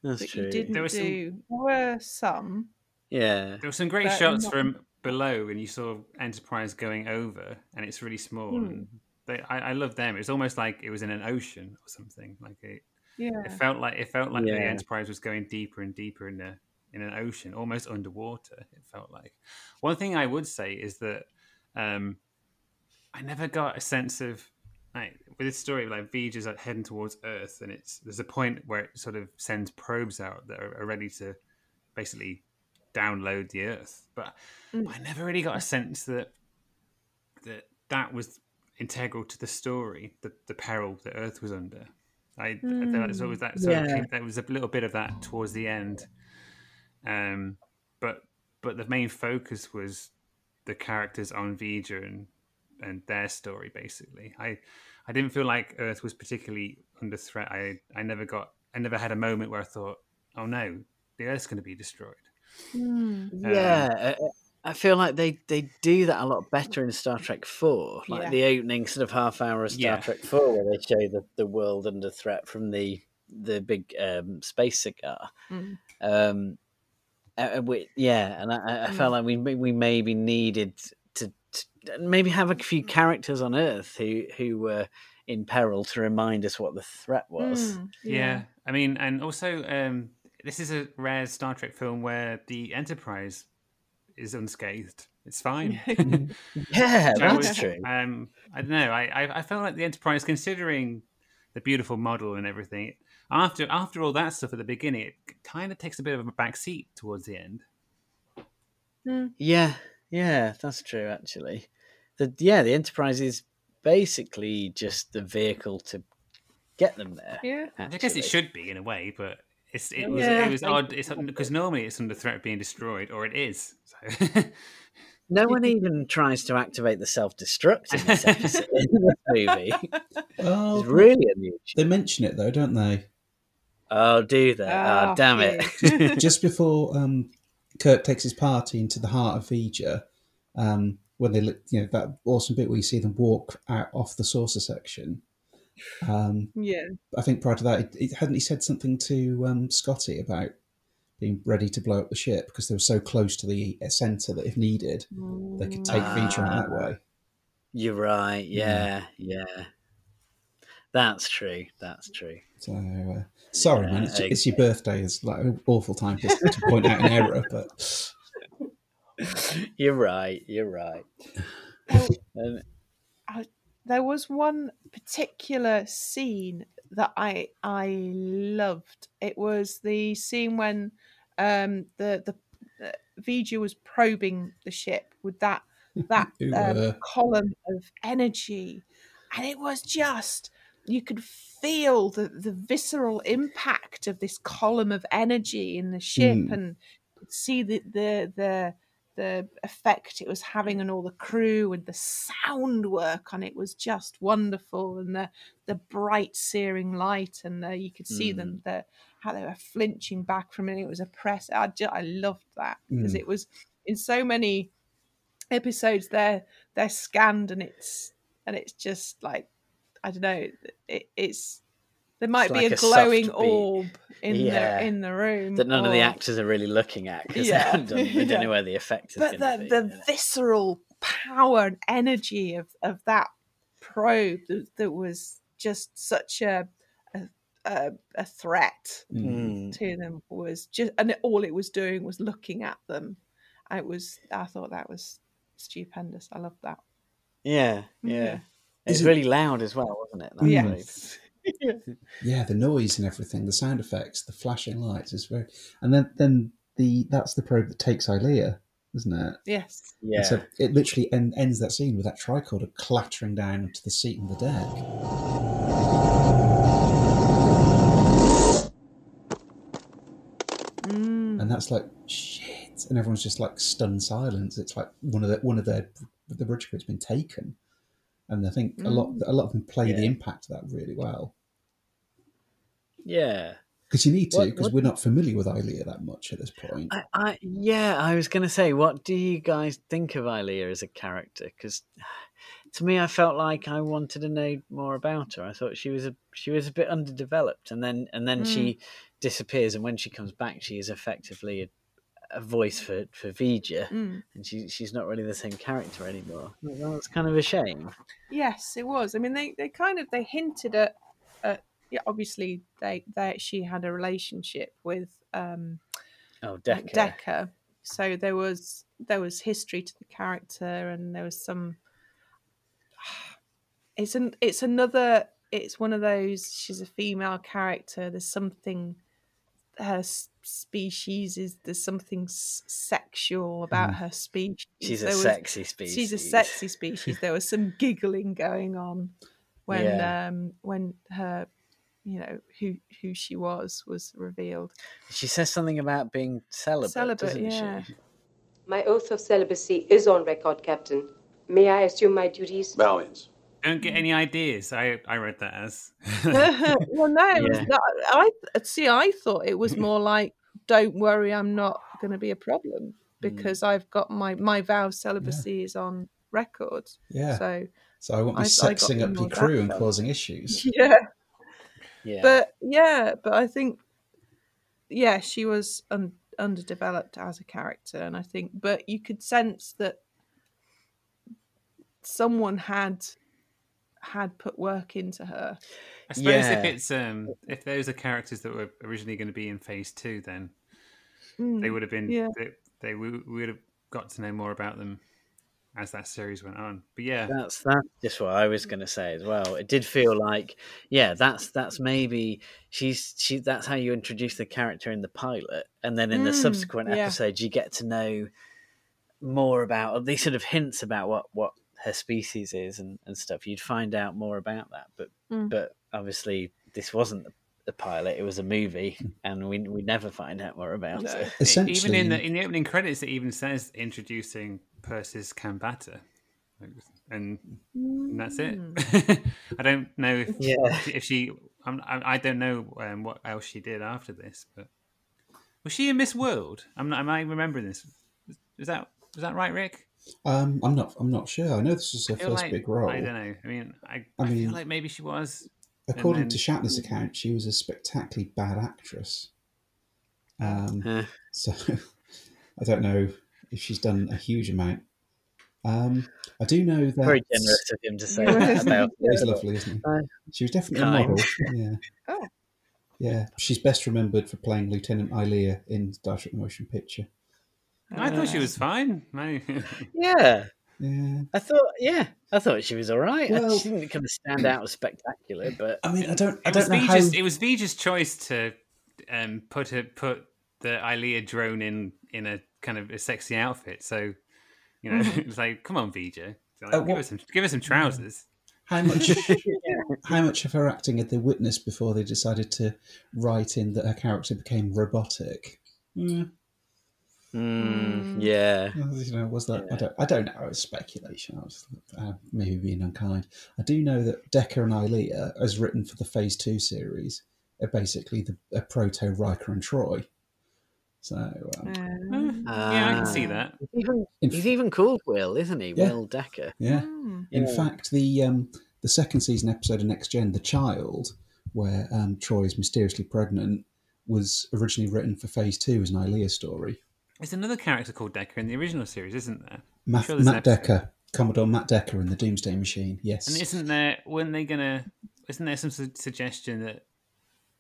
that's but true. you didn't There was some- do. There were some. Yeah, there were some great shots not- from below, and you saw Enterprise going over, and it's really small. Hmm. And they, I, I love them. It's almost like it was in an ocean or something. Like it, Yeah, it felt like it felt like the Enterprise was going deeper and deeper in the in an ocean, almost underwater. It felt like. One thing I would say is that um, I never got a sense of like with this story, like V'Ger's like heading towards Earth, and it's there's a point where it sort of sends probes out that are, are ready to basically download the Earth, but, Mm. but I never really got a sense that that that was integral to the story, the the peril that Earth was under. I, there was always that sort Yeah. there was a little bit of that towards the end, um, but but the main focus was the characters on V'Ger and and their story basically. I I didn't feel like Earth was particularly under threat. I I never got I never had a moment where I thought, oh no, the Earth's going to be destroyed. Mm. Yeah, uh, I feel like they, they do that a lot better in Star Trek Four, like Yeah. the opening sort of half hour of Star Yeah. Trek Four, where they show the, the world under threat from the the big um, space cigar. Mm. Um, uh, we, yeah, and I- I, I felt like we we maybe needed to, to maybe have a few characters on Earth who who were in peril to remind us what the threat was. Mm, Yeah. I mean, and also um, this is a rare Star Trek film where the Enterprise is unscathed. It's fine. Yeah, So that's was- true. Um, I don't know. I, I I felt like the Enterprise, considering the beautiful model and everything, after after all that stuff at the beginning, it kind of takes a bit of a back seat towards the end. Yeah, yeah, that's true. Actually, the yeah the Enterprise is basically just the vehicle to get them there. Yeah. I guess it should be in a way, but it's it was Yeah. it was odd. It's because normally it's under threat of being destroyed, or it is. So No one even tries to activate the self destruct in this episode in this movie. Well, It's really unusual. they mention it though, don't they? Oh, do they? Oh, Oh, damn it! Just before um, Kirk takes his party into the heart of V'Ger, um, when they, look- you know, that awesome bit where you see them walk out off the saucer section. Um, Yeah. I think prior to that, it, it, hadn't he said something to um, Scotty about being ready to blow up the ship because they were so close to the centre that if needed, they could take V'Ger out that way. You're right. Yeah, yeah. That's true. That's true. So uh, sorry, man, it's, Yeah, it's your birthday. It's like an awful time to, to point out an error, but You're right. You're right. Um, there was one particular scene that I I loved. It was the scene when um, the the uh, V'Ger was probing the ship with that that um, column of energy, and it was just you could feel the the visceral impact of this column of energy in the ship, Mm. and see the the the the effect it was having on all the crew and the sound work on it was just wonderful. And the the bright searing light and uh, you could see them the how they were flinching back from it. It was oppressive I, ju- I loved that because Mm. it was in so many episodes they're they're scanned and it's and it's just like I don't know it, it's there might be like a a glowing orb in Yeah. the in the room that none of the actors are really looking at because Yeah. they, haven't they don't know where the effect is but the, be. the you know. visceral power and energy of, of that probe that, that was just such a a, a, a threat Mm. to them was just and all it was doing was looking at them it was i thought that was stupendous i loved that Yeah, yeah. Yeah. It's it- really loud as well, wasn't it? that Mm. probe? Yes yeah, the noise and everything, the sound effects, the flashing lights is very. And then then the that's the probe that takes Ilia, isn't it? yes And Yeah. So it literally en- ends that scene with that tricorder clattering down to the seat on the deck. Mm. and that's like shit, and everyone's just like stunned silence. It's like one of the one of their the bridge crew's been taken, and I think a lot mm. a lot of them play the impact of that really well yeah. because you need to because we're not familiar with Ilia that much at this point. I, I, yeah, I was going to say, what do you guys think of Ilia as a character? Because to me, I felt like I wanted to know more about her. I thought she was a she was a bit underdeveloped, and then and then she hmm. disappears, and when she comes back, she is effectively a, a voice for for V'Ger, Mm. and she she's not really the same character anymore. Well, that's kind of a shame. Yes, it was. I mean, they, they kind of they hinted at, at yeah, obviously they they she had a relationship with um Oh, Decker. Decker, so there was there was history to the character, and there was some. It's an it's another it's one of those. She's a female character. There's something her species is there's something s- sexual about her species. She's a was- sexy species. She's a sexy species. There was some giggling going on when Yeah. um when her you know who who she was was revealed. She says something about being celibate, Celibate, doesn't yeah. she? My oath of celibacy is on record, Captain. May I assume my duties? Valiance. Don't get mm. any ideas. I I read that as. well, no, it was Yeah. not, I see. I thought it was more like, "Don't worry, I'm not going to be a problem mm. because I've got my my vow of celibacy is on record." Yeah. So So I won't be I- I up more your crew and causing issues. yeah, Yeah. but yeah, but I think yeah, she was un- underdeveloped as a character, and I think, but you could sense that someone had had put work into her. I suppose Yeah. if it's um if those are characters that were originally going to be in phase two, then Mm, they would have been yeah. they, they we we would have got to know more about them as that series went on. But yeah, That's that's just what I was going to say as well. It did feel like, yeah, that's that's maybe she's she. That's how you introduce the character in the pilot, and then in the Mm, subsequent yeah. episodes, you get to know more about these sort of hints about what what her species is and, and stuff, you'd find out more about that. But Mm. but obviously, this wasn't the, the pilot; it was a movie, and we we never find out more about No. it. Even Essentially, in the in the opening credits, it even says introducing Persis Khambatta, and, and that's it. I don't know if Yeah. if she. I'm, I I don't know um, what else she did after this, but was she in Miss World? I'm not. Am I remembering this? Is that is that right, Rick? Um, I'm not. I'm not sure. I know this was her first like- big role. I don't know. I mean, I, I I, mean- feel like maybe she was. According and to Shatner's account, she was a spectacularly bad actress. Um, Uh, so I don't know if she's done a huge amount. Um, I do know that very generous of him to say that about. He's lovely, isn't he? Uh, She was definitely kind. a model. Yeah. Oh. Yeah, she's best remembered for playing Lieutenant Ilia in Star Trek: The Motion Picture. I thought she was fine. I, Yeah, Yeah, I thought. Yeah, I thought she was all right. Well- she didn't kind of stand out as spectacular, but I mean, I don't, I it was don't know how. It was V'Ger's choice to um, put a, put the Ilia drone in in a kind of a sexy outfit. So you know, it was like, come on, V'Ger, like, Uh, give what- us some give us some trousers. How much? how much of her acting had they witnessed before they decided to write in that her character became robotic? Mm, Mm, yeah. you know, was that? I don't. I don't know. It's speculation. I was uh, maybe being unkind. I do know that Decker and Ilia, as written for the Phase Two series, are basically the a proto Riker and Troi. So um, Um, yeah, I can see that. He's even, In he's even called Will, isn't he? Yeah. Will Decker. yeah. hmm. In Yeah. fact, the um, the second season episode of Next Gen, The Child, where um, Troi is mysteriously pregnant, was originally written for Phase Two as an Ilia story. There's another character called Decker in the original series, isn't there? Matt, sure Matt. Decker, Commodore Matt Decker in the Doomsday Machine. Yes. And isn't there? Weren't they gonna? Isn't there some su- suggestion that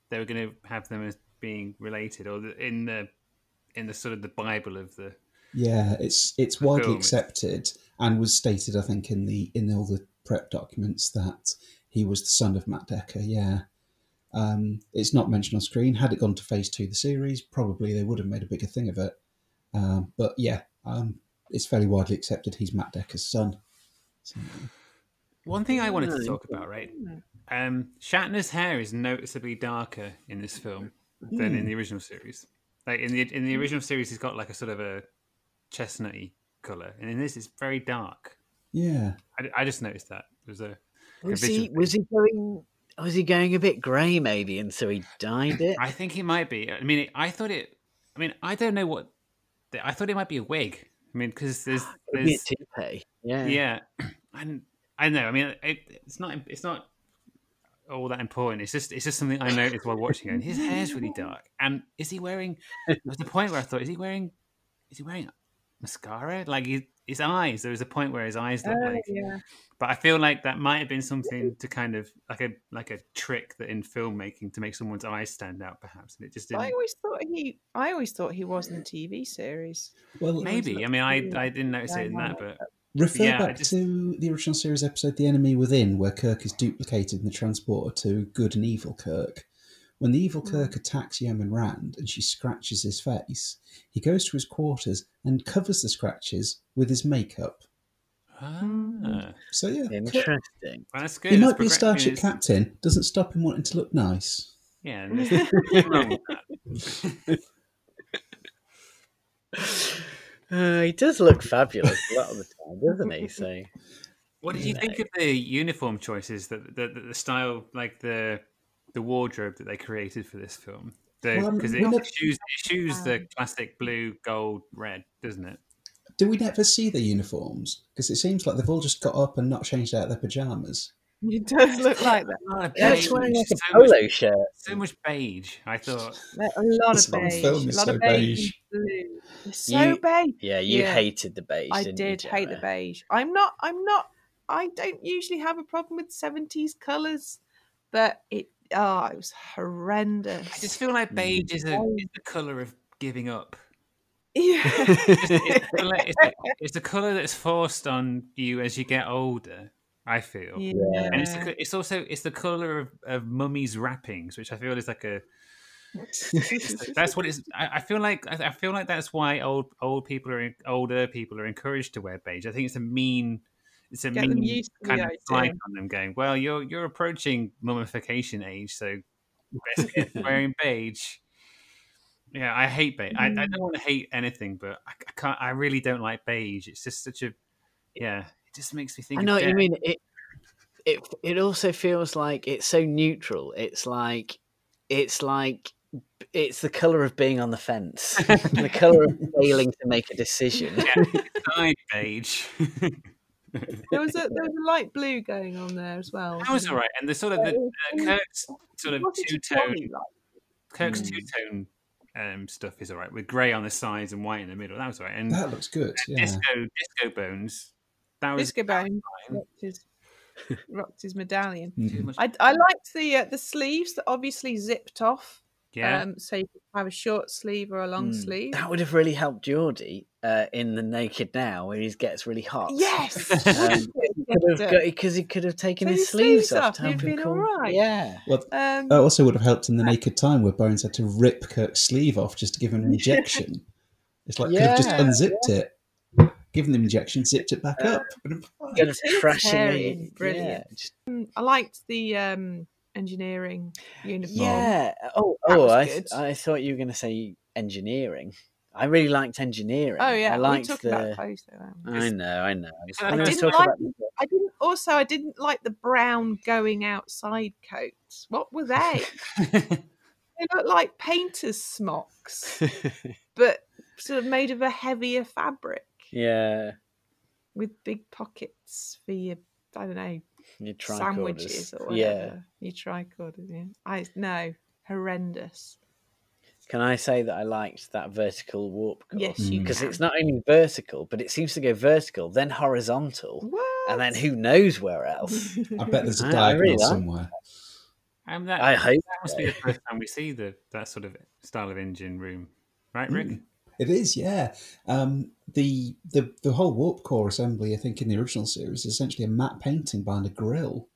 they were gonna have them as being related, or the, in the in the sort of the Bible of the? Yeah, it's it's widely film. accepted and was stated, I think, in the in all the prep documents that he was the son of Matt Decker. Yeah, um, it's not mentioned on screen. Had it gone to Phase Two, of the series, probably they would have made a bigger thing of it. Um, but yeah, um, it's fairly widely accepted he's Matt Decker's son. So, One thing I wanted to Hmm. talk about, right? Um, Shatner's hair is noticeably darker in this film than in the original series. Like in the in the original series, he's got like a sort of a chestnutty color, and in this, it's very dark. yeah, I, I just noticed that. There's a Was visual he? thing. Was he going? Was he going a bit grey, maybe, and so he dyed it? I think he might be. I mean, I thought it. I mean, I don't know what. I thought it might be a wig. I mean, because there's, Could be a toupee. Yeah. yeah, and I don't know. I mean, it, it's not. It's not all that important. It's just. It's just something I noticed while watching it. And his hair's really dark. And is he wearing? There was a point where I thought, is he wearing? Is he wearing mascara? Like his, his eyes. There was a point where his eyes looked Oh, like. yeah. But I feel like that might have been something to kind of like a like a trick that in filmmaking to make someone's eyes stand out, perhaps. And it just didn't. I always thought he. I always thought he was in the TV series. well, Maybe. I mean, I I didn't notice it in that, but Refer Yeah, back just- to the original series episode "The Enemy Within," where Kirk is duplicated in the transporter to good and evil Kirk. When the evil Kirk attacks Yeoman Rand and she scratches his face, he goes to his quarters and covers the scratches with his makeup. ah, So yeah, Kirk- Interesting. well, that's good. he It's might be a starship it's- captain. Doesn't stop him wanting to look nice. Yeah, and there's nothing wrong with that. Uh, he does look fabulous a lot of the time, doesn't he? So What did you think of the uniform choices? That the, the, the style, like the the wardrobe that they created for this film, because we it shoes it shoes the classic blue, gold, red, doesn't it? Do we never see their uniforms? Because it seems like they've all just got up and not changed out their pajamas. It does look like that. A lot of yeah, beige, wearing like a so much- polo shirt. So much beige. I thought. A lot This of whole beige. film a is lot so of beige. beige. blue. So You- beige. Yeah, you Yeah. hated the beige. I didn't you, hate the beige. I'm not. I'm not. I don't usually have a problem with seventies colours, but it. Oh, it was horrendous. I just feel like beige mm. is a is the color of giving up. yeah. It's, it's, the colour- it's, a, it's a color that's forced on you as you get older. I feel. yeah. And it's, the, it's also it's the color of, of mummies' wrappings, which I feel is like a that's what it's. I, I feel like I, I feel like that's why old old people are older people are encouraged to wear beige. I think it's a mean it's a Get mean used to the kind of slight on them, going, "Well, you're you're approaching mummification age, so best get wearing beige." Yeah, I hate beige. I, I Mm. don't want to hate anything, but I, I can't. I really don't like beige. It's just such a yeah. It just makes me think. I know what you mean. It it it also feels like it's so neutral. It's like it's like it's the color of being on the fence, the color of failing to make a decision. Yeah, beige. There was a there was a light blue going on there as well. That was all right, and the sort of the uh, Kirk's sort of two you tone? Kirk's Mm. two tone um, stuff is all right with grey on the sides and white in the middle. That was all right, and That looks good. uh, Yeah. disco disco bones. That was Disco Bone fine. rocked his, medallion. Too Mhm. I, I liked the uh, the sleeves that obviously zipped off. Yeah, Um, so you could have a short sleeve or a long Mm. sleeve. That would have really helped Geordi uh, in the Naked Now, where he gets really hot. Yes, Um, because because he could have taken Take his his sleeves sleeves off. off, to help he'd him been cool- alright. Yeah. Well, um, that also would have helped in the naked time where Bones had to rip Kirk's sleeve off just to give him an injection. It's like could have just Yeah, unzipped it, given him injection, zipped it back up. Kind of crashing Utilitarian, it. brilliant. Yeah. I liked the um, engineering uniform. yeah. Oh, That oh I, good. I thought you were going to say engineering. I really liked engineering. Oh yeah, I we liked the. about clothes though. I know, I know. When I didn't like. I didn't. Also, I didn't like the brown going outside coats. What were they? they look like painters' smocks, but sort of made of a heavier fabric yeah, with big pockets for your, I don't know. Sandwiches or whatever. Yeah. Your tricorders. Yeah. I no horrendous. Can I say that I liked that vertical warp core? Yes, you Because it's not only vertical, but it seems to go vertical, then horizontal, What? and then who knows where else. I bet there's a diagonal really somewhere. um, that, I hope that must be the first time we see the that sort of style of engine room, right, Rick? Mm. It is, yeah. Um, the the the whole warp core assembly, I think, in the original series, is essentially a matte painting behind a grill.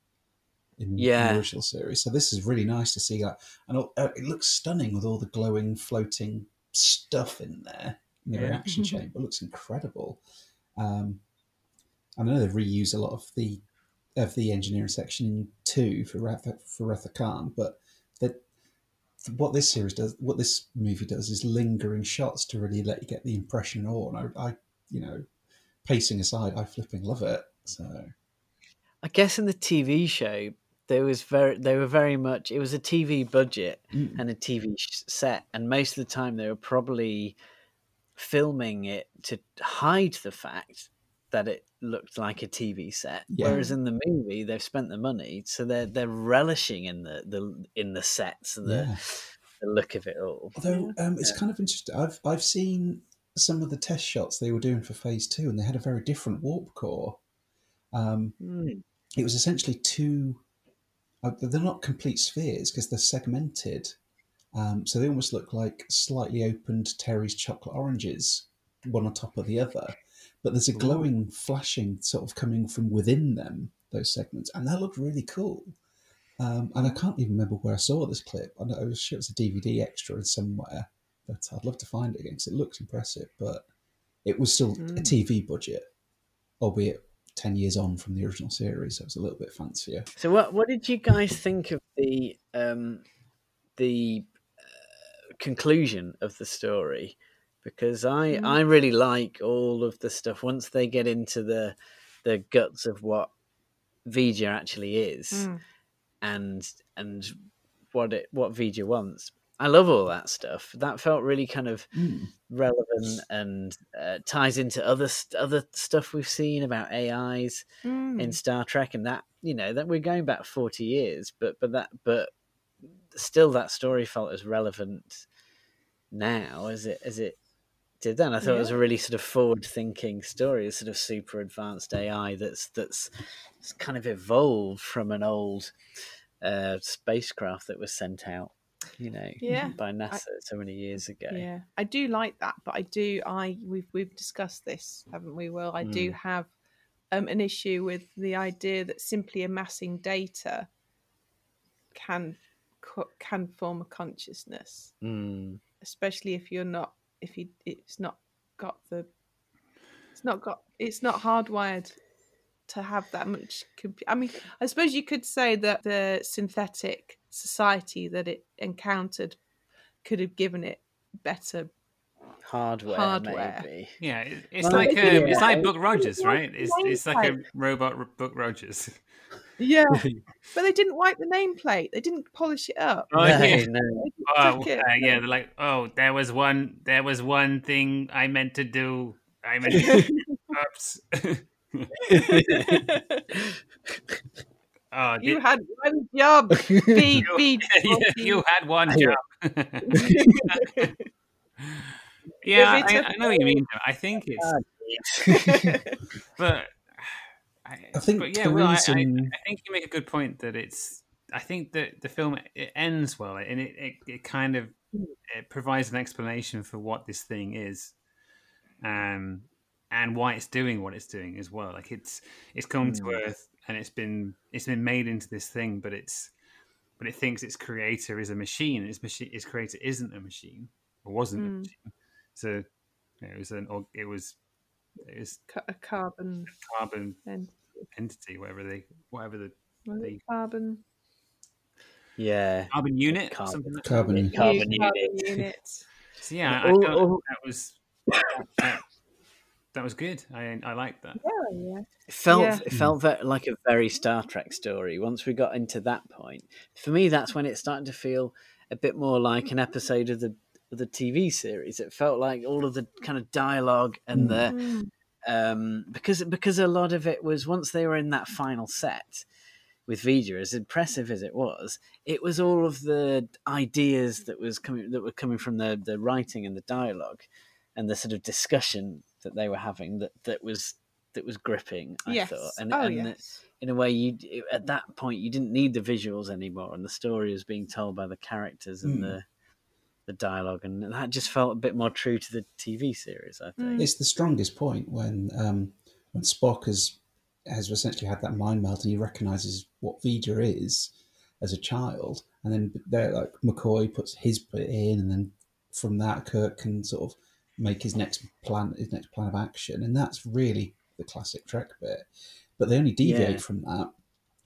In, in the original series, so this is really nice to see that, and uh, it looks stunning with all the glowing, floating stuff in there. in The Yeah. reaction chamber looks incredible. Um, I know they've reused a lot of the of the engineering section in two for Wrath of, for Wrath of Khan, but that what this series does, what this movie does, is lingering shots to really let you get the impression all. And I, I you know, pacing aside, I flipping love it. So I guess in the TV show, there was very they were very much it was a TV budget Mm. and a TV set, and most of the time they were probably filming it to hide the fact that it looked like a TV set. Yeah. Whereas in the movie, they've spent the money, so they're they're relishing in the, the in the sets and the, yeah. the look of it all. Although um, it's Yeah. kind of interesting. I've I've seen some of the test shots they were doing for Phase Two, and they had a very different warp core. Um, Mm. it was essentially two. Uh, they're not complete spheres because they're segmented, um, so they almost look like slightly opened Terry's chocolate oranges, one on top of the other. But there's a glowing, flashing sort of coming from within them those segments, and that looked really cool. Um, and I can't even remember where I saw this clip. I know I was it was a DVD extra somewhere, but I'd love to find it again because it looks impressive. But it was still a Mm. TV budget, albeit ten years on from the original series, so it was a little bit fancier. So what what did you guys think of the um the uh, conclusion of the story? Because I Mm. I really like all of the stuff once they get into the the guts of what V'Ger actually is Mm. and and what it what V'Ger wants. I love all that stuff. That felt really kind of Mm. relevant and uh, ties into other st- other stuff we've seen about AIs Mm. in Star Trek, and that you know that we're going back forty years, but but that but still that story felt as relevant now as it as it did then. I thought it was a really sort of forward thinking story, a sort of super advanced AI that's that's kind of evolved from an old uh, spacecraft that was sent out, you know, Yeah, by NASA so many years ago. Yeah, I do like that, but I do. I we've we've discussed this, haven't we? Will I do Mm. have um, an issue with the idea that simply amassing data can can form a consciousness, Mm. especially if you're not if you it's not got the it's not got it's not hardwired to have that much. Comp- I mean, I suppose you could say that the synthetic society that it encountered could have given it better Hardware, Hardware. maybe. Yeah, it's Well, like yeah. um, it's like Buck Rogers, right? It's it's like a robot Buck Rogers. Yeah, but they didn't wipe the nameplate. They didn't polish it up. Oh, No, yeah. no. oh uh, yeah, they're like, oh, there was one, there was one thing I meant to do. I meant, oops. oh, you did- had one job. Feed, you, feed. you, you had one Yeah. job. yeah, I, it's I, a- I know what you mean. I think it's, but I, I think but yeah, the well, I, I, I think you make a good point that it's. I think that the film it ends well, and it it, it kind of it provides an explanation for what this thing is, um, and why it's doing what it's doing as well. Like it's it's come to Mm. Earth and it's been it's been made into this thing, but it's but it thinks its creator is a machine, its machine its creator isn't a machine or wasn't a Mm. machine. So it was an it was it was Ca- a carbon carbon and entity, whatever they whatever the was the carbon Yeah. carbon unit, Carbon. something like that. Carbon. Yeah, carbon carbon unit. unit. So yeah, I, I All- felt all- that was that, that was good. I I liked that. Yeah, yeah. It felt Yeah. it felt ve- mm-hmm. like a very Star Trek story. Once we got into that point, for me, that's when it started to feel a bit more like an episode of the of the TV series. It felt like all of the kind of dialogue and the Mm. um, because because a lot of it was once they were in that final set with V'Ger, as impressive as it was, it was all of the ideas that was coming that were coming from the the writing and the dialogue and the sort of discussion that they were having that that was that was gripping. I yes. thought, and, oh, and yes. in a way, you at that point you didn't need the visuals anymore, and the story was being told by the characters and Mm. the the dialogue, and that just felt a bit more true to the TV series. I think. It's the strongest point when um, when Spock has has essentially had that mind meld and he recognizes what V'Ger is as a child, and then they're like McCoy puts his bit in, and then from that Kirk can sort of make his next plan his next plan of action, and that's really the classic Trek bit. But they only deviate Yeah. from that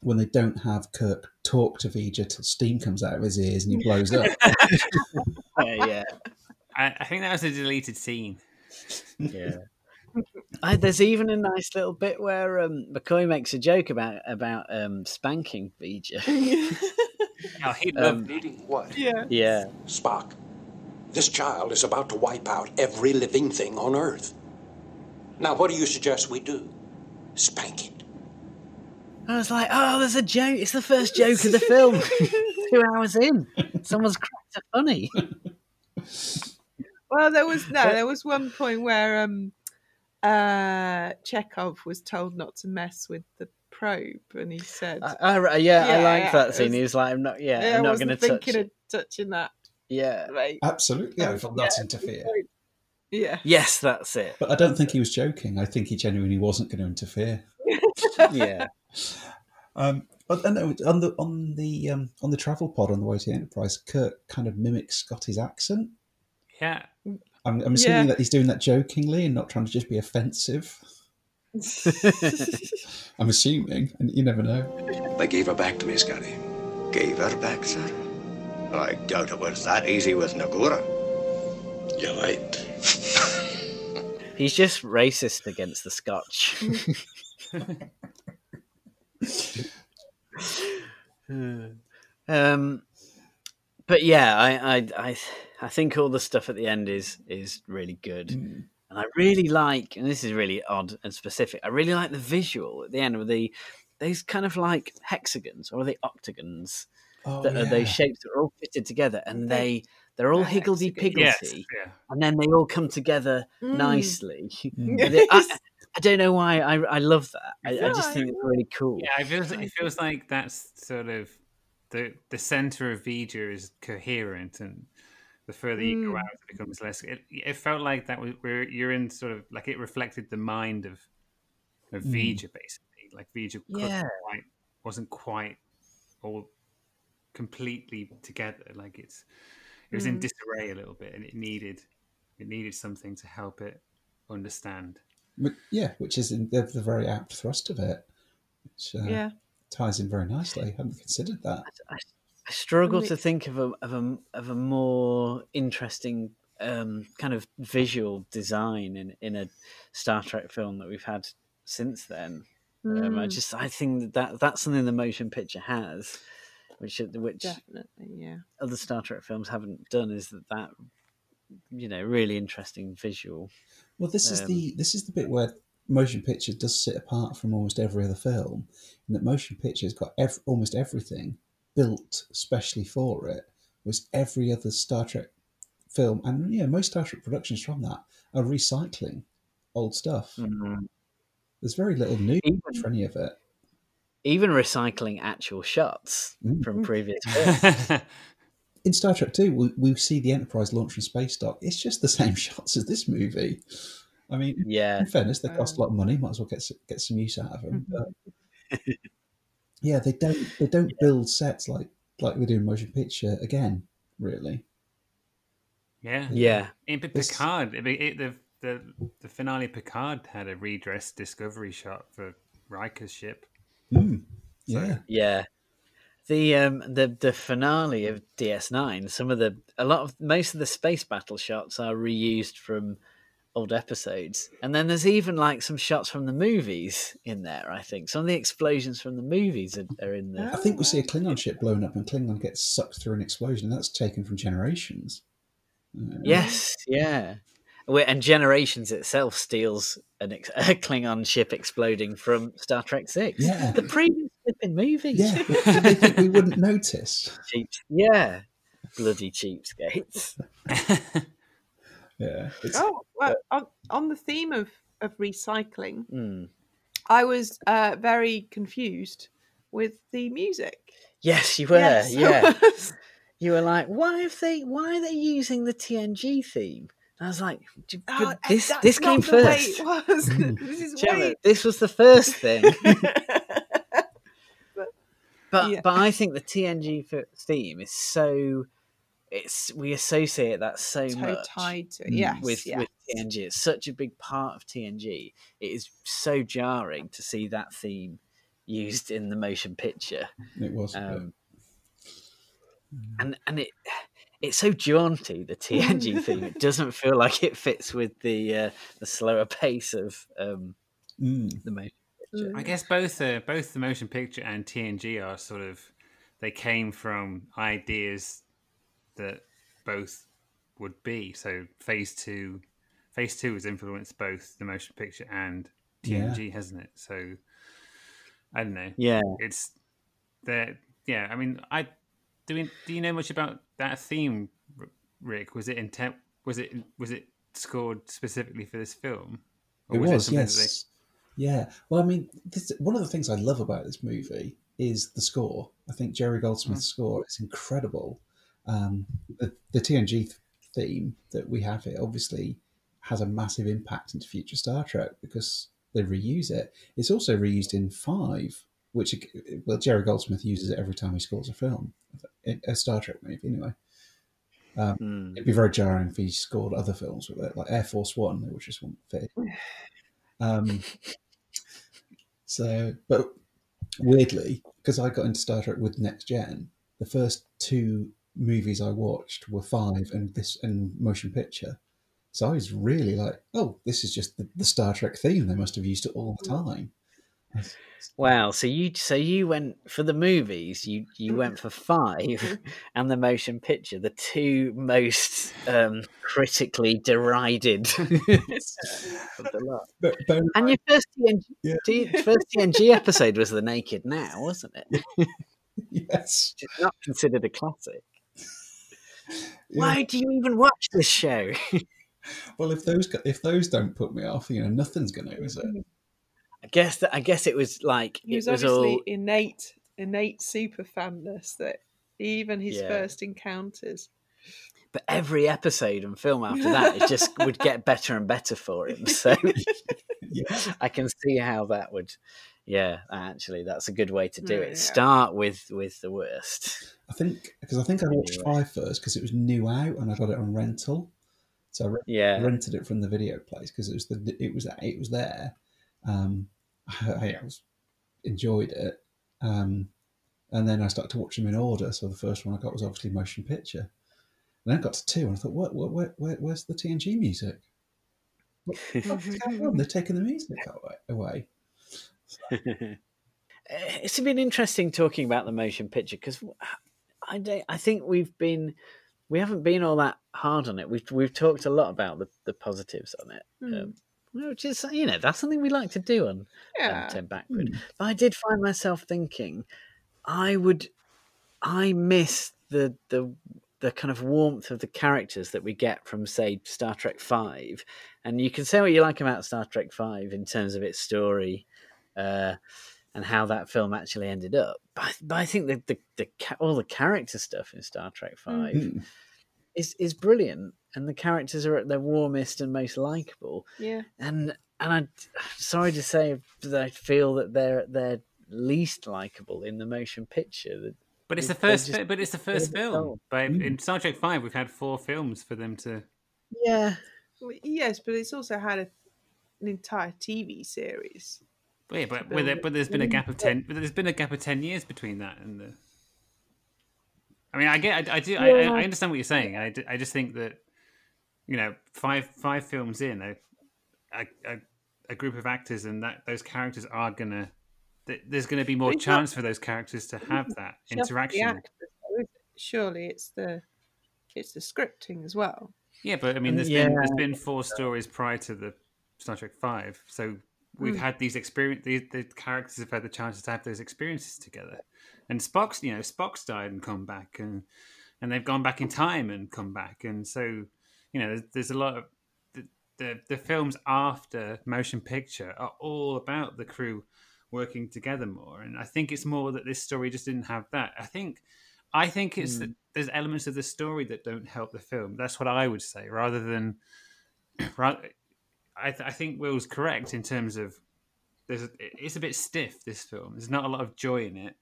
when they don't have Kirk talk to V'Ger till steam comes out of his ears and he blows up. yeah, yeah. I, I think that was a deleted scene. Yeah. I, there's even a nice little bit where um, McCoy makes a joke about about um, spanking V'Ger. Oh, he'd Um, love Needing what? yeah. yeah, Spock, this child is about to wipe out every living thing on Earth. Now, what do you suggest we do? Spank it. I was like, oh, there's a joke. It's the first joke of the film. Two hours in, someone's cracked a funny. Well, there was no. There was one point where um, uh, Chekov was told not to mess with the probe, and he said, I, I, yeah, I Yeah, like yeah, that scene. was- he was like, I'm not. Yeah, "Yeah, I'm not going to touch thinking it. of touching that." Yeah. Mate. Absolutely, I will not yeah. interfere. Yeah. Yes, that's it. But I don't think he was joking. I think he genuinely wasn't going to interfere. Yeah. Um, but I know on the on the um, on the travel pod on the way to the Enterprise, Kirk kind of mimics Scotty's accent. Yeah. I'm, I'm assuming Yeah. that he's doing that jokingly and not trying to just be offensive. I'm assuming, and you never know. They gave her back to me, Scotty. Gave her back, sir? I doubt it was that easy with Nogura. You're right. He's just racist against the Scotch. um, but yeah, I, I, I, I think all the stuff at the end is is really good, and I really like. And this is really odd and specific. I really like the visual at the end with the these kind of like hexagons or are they octagons Oh, that are those shapes that are all fitted together, and they they're all They're higgledy piggledy, Yes. Yeah. and then they all come together Mm. nicely. Mm. I, I don't know why I, I love that. I, I just think it's really cool. Yeah, it feels it feels like that's sort of the the center of V'Ger is coherent, and the further you go Mm. out, it becomes less. It, it felt like that was where you're in sort of like it reflected the mind of of Mm. V'Ger, basically. Like V'Ger Yeah. quite, wasn't quite all completely together. Like it's it was in Mm. disarray a little bit, and it needed it needed something to help it understand. But, yeah, which is in the, the very apt thrust of it. which uh, Yeah. ties in very nicely. I hadn't considered that. I struggle to think of a of a of a more interesting um, kind of visual design in in a Star Trek film that we've had since then. Um, I Mm, just I think that, that that's something the motion picture has, which which definitely, yeah. other Star Trek films haven't done. Is that that you know really interesting visual. Well, this is Um, the this is the bit where motion picture does sit apart from almost every other film, in that motion picture's got ev- almost everything built specially for it, whereas every other Star Trek film and yeah, most Star Trek productions from that are recycling old stuff. Mm. There's very little new Even- for any of it. Even recycling actual shots Mm. from previous films. In Star Trek 2, we, we see the Enterprise launch from space dock. It's just the same shots as this movie. I mean, yeah, in fairness, they cost Um, a lot of money. Might as well get get some use out of them. But yeah, they don't they don't build sets like like we do in motion picture again. Really, Yeah. yeah. In Picard, it, it, the, the the finale Picard had a redressed Discovery shot for Riker's ship. Mm, So- yeah, Yeah. The um the the finale of DS9, some of the a lot of most of the space battle shots are reused from old episodes. And then there's even like some shots from the movies in there, I think. Some of the explosions from the movies are, are in there. I think we see a Klingon ship blown up, and Klingon gets sucked through an explosion. That's taken from Generations. Uh, Yes, yeah. And Generations itself steals an ex- a Klingon ship exploding from Star Trek 6. Yeah. The previous flipping movies. yeah. They think we wouldn't notice? Cheap. Yeah. Bloody cheapskates. Yeah, it's, Oh, well, on, on the theme of, of recycling, Mm. I was uh, very confused with the music. Yes, you were. Yes, Yeah. You were like, why have they? Why are they using the TNG theme? And I was like, Oh, this this came not the way first. this is Gemma, this was the first thing. But Yeah. but I think the TNG f- theme is so. It's we associate that so, so much tied to it. Mm. Yes, with yes. with TNG. It's such a big part of TNG. It is so jarring to see that theme used in the motion picture. it was. a. Um, and and it it's so jaunty the TNG theme. It doesn't feel like it fits with the uh, the slower pace of um, Mm. the motion Mm. Picture. I guess both uh, both the motion picture and TNG are sort of they came from ideas that both would be. So Phase Two, Phase Two has influenced both the motion picture and TNG, hasn't it? So I don't know. Yeah, It's that. Yeah, I mean, I do. We, do you know much about that theme, Rick? Was it intent? Was it was it scored specifically for this film? Or It was, something that they- yes. Yeah. Well, I mean, this, one of the things I love about this movie is the score. I think Jerry Goldsmith's Mm. score is incredible. Um, the, the TNG th- theme that we have here obviously has a massive impact into future Star Trek because they reuse it. It's also reused in Five, which, well, Jerry Goldsmith uses it every time he scores a film, a Star Trek movie, anyway. Um, Mm. It'd be very jarring if he scored other films with it, like Air Force One, which just wouldn't fit. Um, so, but weirdly, because I got into Star Trek with Next Gen, the first two movies I watched were Five and this and Motion Picture. So I was really like, oh, this is just the, the Star Trek theme. They must have used it all the mm. time. Wow. So you so you went for the movies. You you went for five, and the motion picture, the two most um, critically derided of the lot. But, but And your first TNG, Yeah. First TNG episode was the Naked Now, wasn't it? yes, It's not considered a classic. Yeah. Why do you even watch this show? well, if those if those don't put me off, you know, nothing's going to, is it? I guess that I guess it was like He was it was obviously all innate, innate super fanness that even his Yeah. first encounters. but every episode and film after that it just would get better and better for him. So Yeah. I can see how that would yeah, actually that's a good way to do mm, Yeah. it. Start with with the worst. I think because I think I watched Five first because it was new out and I got it on rental, so I re- Yeah. rented it from the video place because it was the it was it was there. Um, I, I was enjoyed it. Um, and then I started to watch them in order. So the first one I got was obviously motion picture. And then I got to two, and I thought, what, what, where, where, where's the TNG music? What, what's going on? They're taking the music away. it's been interesting talking about the motion picture because I I think we've been we haven't been all that hard on it. We've we've talked a lot about the, the positives on it, Mm. um, which is you know that's something we like to do on Yeah. um, Ten Backward. But I did find myself thinking, I would, I miss the the the kind of warmth of the characters that we get from say Star Trek Five, and you can say what you like about Star Trek Five in terms of its story. Uh, and how that film actually ended up, but, I- but I think that the, the ca- all the character stuff in Star Trek Five Mm. is is brilliant, and the characters are at their warmest and most likable. Yeah. And and I, am sorry to say that I feel that they're at their least likable in the motion picture. That But it's the first. just- but it's the first film. dull. But in mm. Star Trek Five, we've had four films for them to. Yeah. Well, yes, but it's also had a, an entire TV series. Yeah, but to with it, but there's been a mm, gap of ten. But there's been a gap of ten years between that and the. I mean, I get, I, I do, I, Yeah. I understand what you're saying. I, I just think that, you know, five five films in, a, a, a, a group of actors and that those characters are gonna, th- there's gonna be more But it's not- chance for those characters to have that interaction. actors, though, is it? Surely it's the it's the scripting as well. Yeah, but I mean, there's been there's been four stories prior to the Star Trek Five, so we've Mm. had these experience. The, the characters have had the chances to have those experiences together. And Spock's, you know, Spock's died and come back, and and they've gone back in time and come back, and so you know, there's, there's a lot of the, the the films after motion picture are all about the crew working together more, and I think it's more that this story just didn't have that. I think. I think it's Mm. that there's elements of the story that don't help the film. That's what I would say, rather than. Rather, I, th- I think Will's correct in terms of there's a, it's a bit stiff. This film, there's not a lot of joy in it.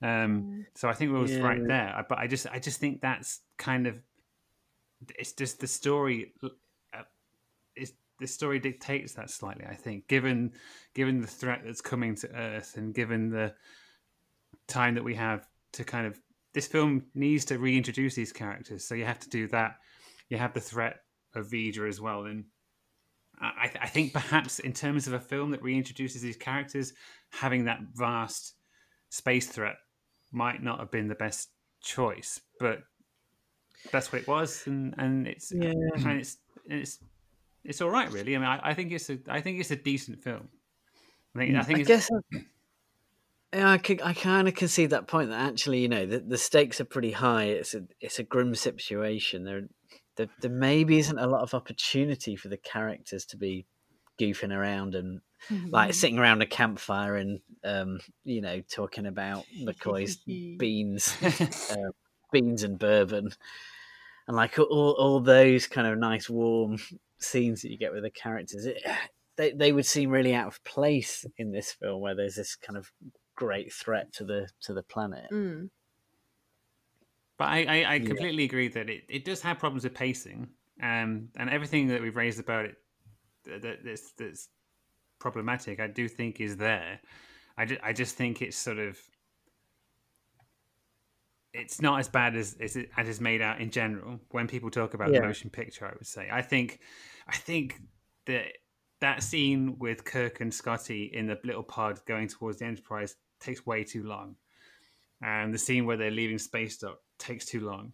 Um, so I think Will's Yeah. right there. I- But I just I just think that's kind of it's just the story. Uh, the story dictates that slightly? I think, given given the threat that's coming to Earth, and given the time that we have to kind of this film needs to reintroduce these characters so you have to do that you have the threat of V'Ger as well and I, I think perhaps in terms of a film that reintroduces these characters having that vast space threat might not have been the best choice but that's what it was and and it's Yeah. and it's it's it's all right really I mean I, I think it's a I think it's a decent film I think I think I it's, guess I, yeah, I, could- I kind of can see that point that actually, you know, the, the stakes are pretty high. It's a it's a grim situation. There, there there maybe isn't a lot of opportunity for the characters to be goofing around and like sitting around a campfire and um, you know talking about McCoy's beans, uh, beans and bourbon, and like all all those kind of nice warm scenes that you get with the characters. It, they they would seem really out of place in this film where there's this kind of great threat to the to the planet. Mm. But I, I, I Yeah. completely agree that it, it does have problems with pacing, um, and everything that we've raised about it that, that- that's, that's problematic, I do think is there. I, ju- I just think it's sort of it's not as bad as as it as is made out in general when people talk about Yeah. the motion picture. I would say I think I think that that scene with Kirk and Scotty in the little pod going towards the Enterprise takes way too long and the scene where they're leaving space dock takes too long.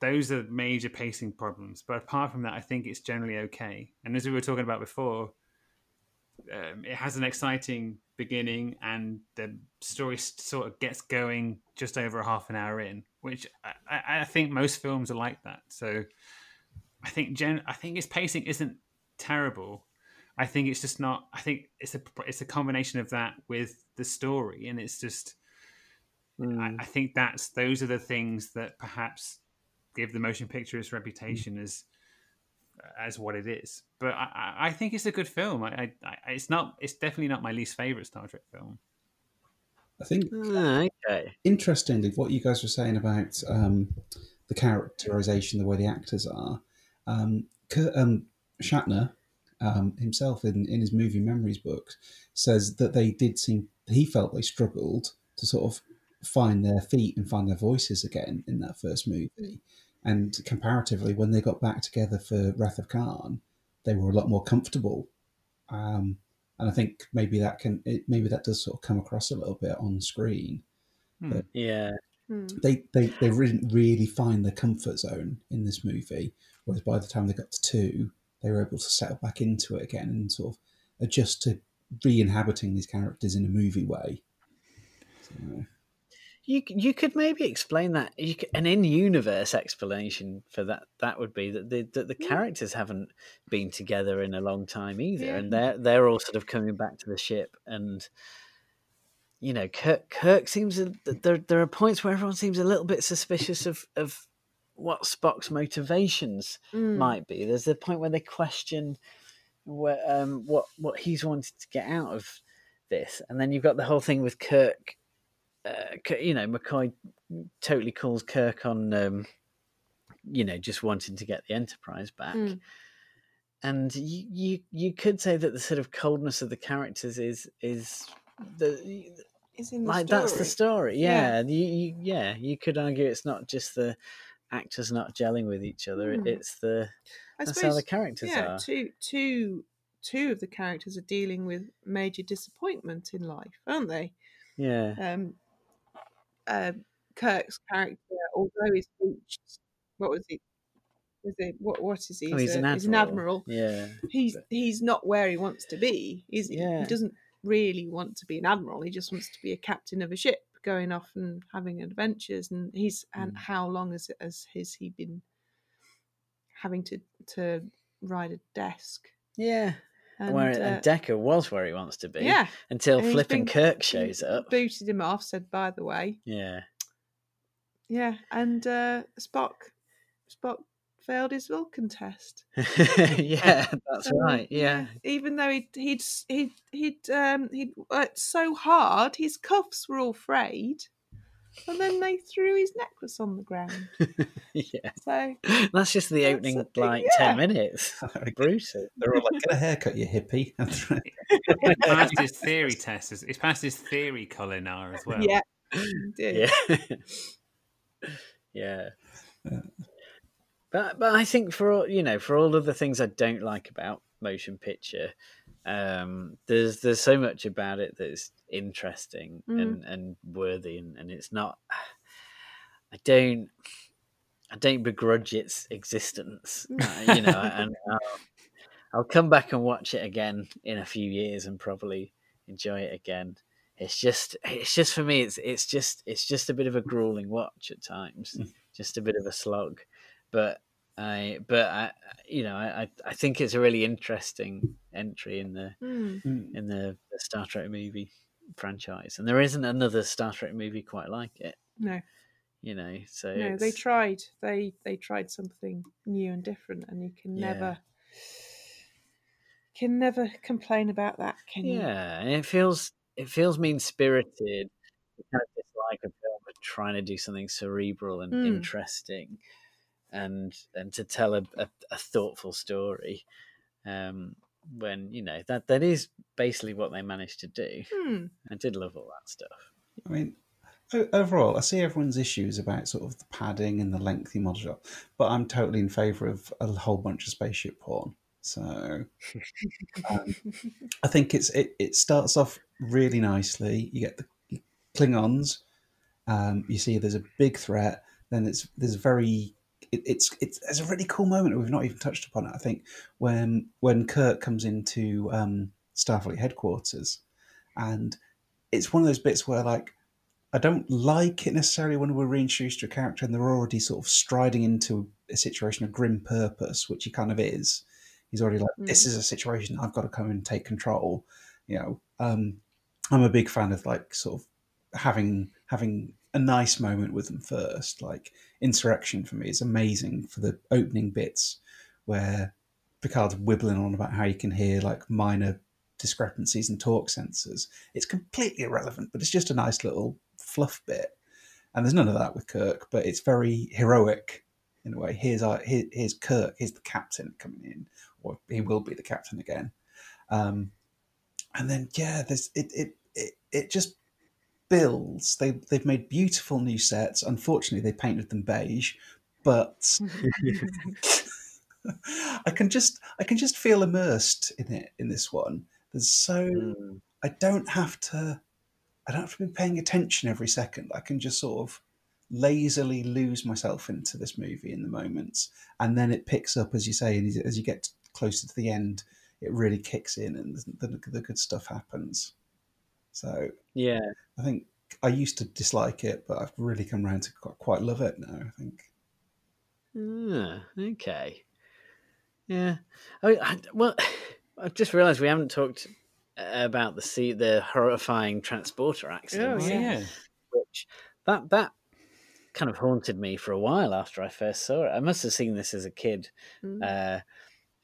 Those are major pacing problems. But apart from that, I think it's generally okay. And as we were talking about before, um, it has an exciting beginning, and the story sort of gets going just over a half an hour in, which I, I, think most films are like that. So I think gen, I think its pacing isn't terrible. I think it's just not. I think it's a it's a combination of that with the story, and it's just. Hmm. I, I think that's those are the things that perhaps give the motion picture its reputation hmm. as as what it is. But I, I- I think it's a good film. I, I, I it's not. It's definitely not my least favorite Star Trek film. I think Ah, okay. interestingly, what you guys were saying about um, the characterization, the way the actors are, um, Kurt, um, Shatner um, himself in, in his movie memories book says that they did seem he felt they struggled to sort of find their feet and find their voices again in that first movie. And comparatively, when they got back together for Wrath of Khan, they were a lot more comfortable. Um, and I think maybe that can it, maybe that does sort of come across a little bit on screen. But Yeah. they they they didn't really find their comfort zone in this movie. Whereas by the time they got to two, they were able to settle back into it again and sort of adjust to re-inhabiting these characters in a movie way. So, You you could maybe explain that you c an in-universe explanation for that that would be that the that the characters haven't been together in a long time either, Yeah. and they're they're all sort of coming back to the ship, and you know Kirk Kirk seems there there are points where everyone seems a little bit suspicious of of what Spock's motivations Mm. might be. There's the point where they question where, um, what what he's wanted to get out of this, and then you've got the whole thing with Kirk uh, you know, McCoy totally calls Kirk on, um, you know, just wanting to get the Enterprise back. Mm. And you, you you could say that the sort of coldness of the characters is is the It's in the like story. that's the story. Yeah. Yeah, You, you, yeah. You could argue it's not just the actors not gelling with each other. Hmm. It's the I that's how the suppose, characters yeah, are. Two, two, two of the characters are dealing with major disappointment in life, aren't they? Yeah. Um, uh, Kirk's character, although he's reached, what was he? Was it what? What is he? Oh, he's a- an He's an admiral. Yeah. He's he's not where he wants to be. Is he? Yeah. He doesn't really want to be an admiral. He just wants to be a captain of a ship, going off and having adventures. And he's Mm. and how long has has has he been having to to ride a desk? Yeah. And, where uh, and Decker was where he wants to be. Yeah. Until And he's flipping been- Kirk shows up. booted him off. Said, by the way, Yeah. yeah, and uh, Spock, Spock failed his Vulcan test. yeah, that's So, right. Yeah. even though he'd he'd he'd he'd um he'd worked so hard, his cuffs were all frayed, and then they threw his necklace on the ground. yeah. So That's just the opening a like yeah. ten minutes. Brutal. they're all like, "Get a haircut, you hippie." He's passed his theory test. as- past his theory Kolinahr as well. yeah, he did. Yeah. yeah. But but I think for all you know, for all of the things I don't like about motion picture, um, there's there's so much about it that's interesting Mm. and, and worthy and, and it's not I don't I don't begrudge its existence. uh, you know, and I'll, I'll come back and watch it again in a few years and probably enjoy it again. It's just it's just for me it's it's just it's just a bit of a grueling watch at times. Just a bit of a slog. But I but I you know, I, I- I think it's a really interesting entry in the Mm. in the, the Star Trek movie franchise. And there isn't another Star Trek movie quite like it. No, You know, so no, they tried. They they tried something new and different, and you can Yeah. never can never complain about that, can you? Yeah, and it feels it feels mean spirited. Kind of dislike a film for trying to do something cerebral and Mm. interesting, and and to tell a, a, a thoughtful story. Um, when you know that that is basically what they managed to do. Hmm. I did love all that stuff. I mean, overall, I see everyone's issues about sort of the padding and the lengthy model shot, but I'm totally in favour of a whole bunch of spaceship porn. So um, I think it's it, it starts off really nicely. You get the Klingons. Um, you see, there's a big threat. Then it's there's very it, it's it's there's a really cool moment we've not even touched upon it. I think when when Kirk comes into um, Starfleet headquarters, and it's one of those bits where like I don't like it necessarily when we're reintroduced to a character and they're already sort of striding into a situation of grim purpose, which he kind of is. He's already like, this Mm. is a situation I've got to come and take control. You know, um, I'm a big fan of like sort of having having a nice moment with them first. Like Insurrection for me is amazing for the opening bits where Picard's wibbling on about how you can hear like minor discrepancies in torque sensors. It's completely irrelevant, but it's just a nice little fluff bit. And there's none of that with Kirk, but it's very heroic in a way. Here's our here, here's Kirk, here's the captain coming in, or he will be the captain again. Um, and then yeah, there's it it, it it just builds. They they've made beautiful new sets. Unfortunately, they painted them beige, but I can just I can just feel immersed in it in this one. There's so Mm. I don't have to I don't have to be paying attention every second. I can just sort of lazily lose myself into this movie in the moments, and then it picks up as you say, and as you get closer to the end, it really kicks in, and the, the, the good stuff happens. So Yeah. I think I used to dislike it, but I've really come around to quite, quite love it now. I think. Ah, okay. Yeah. I, I, well, I've just realised we haven't talked about the sea, the horrifying transporter accident. Oh, yeah. Which that that kind of haunted me for a while after I first saw it. I must have seen this as a kid, Mm. uh,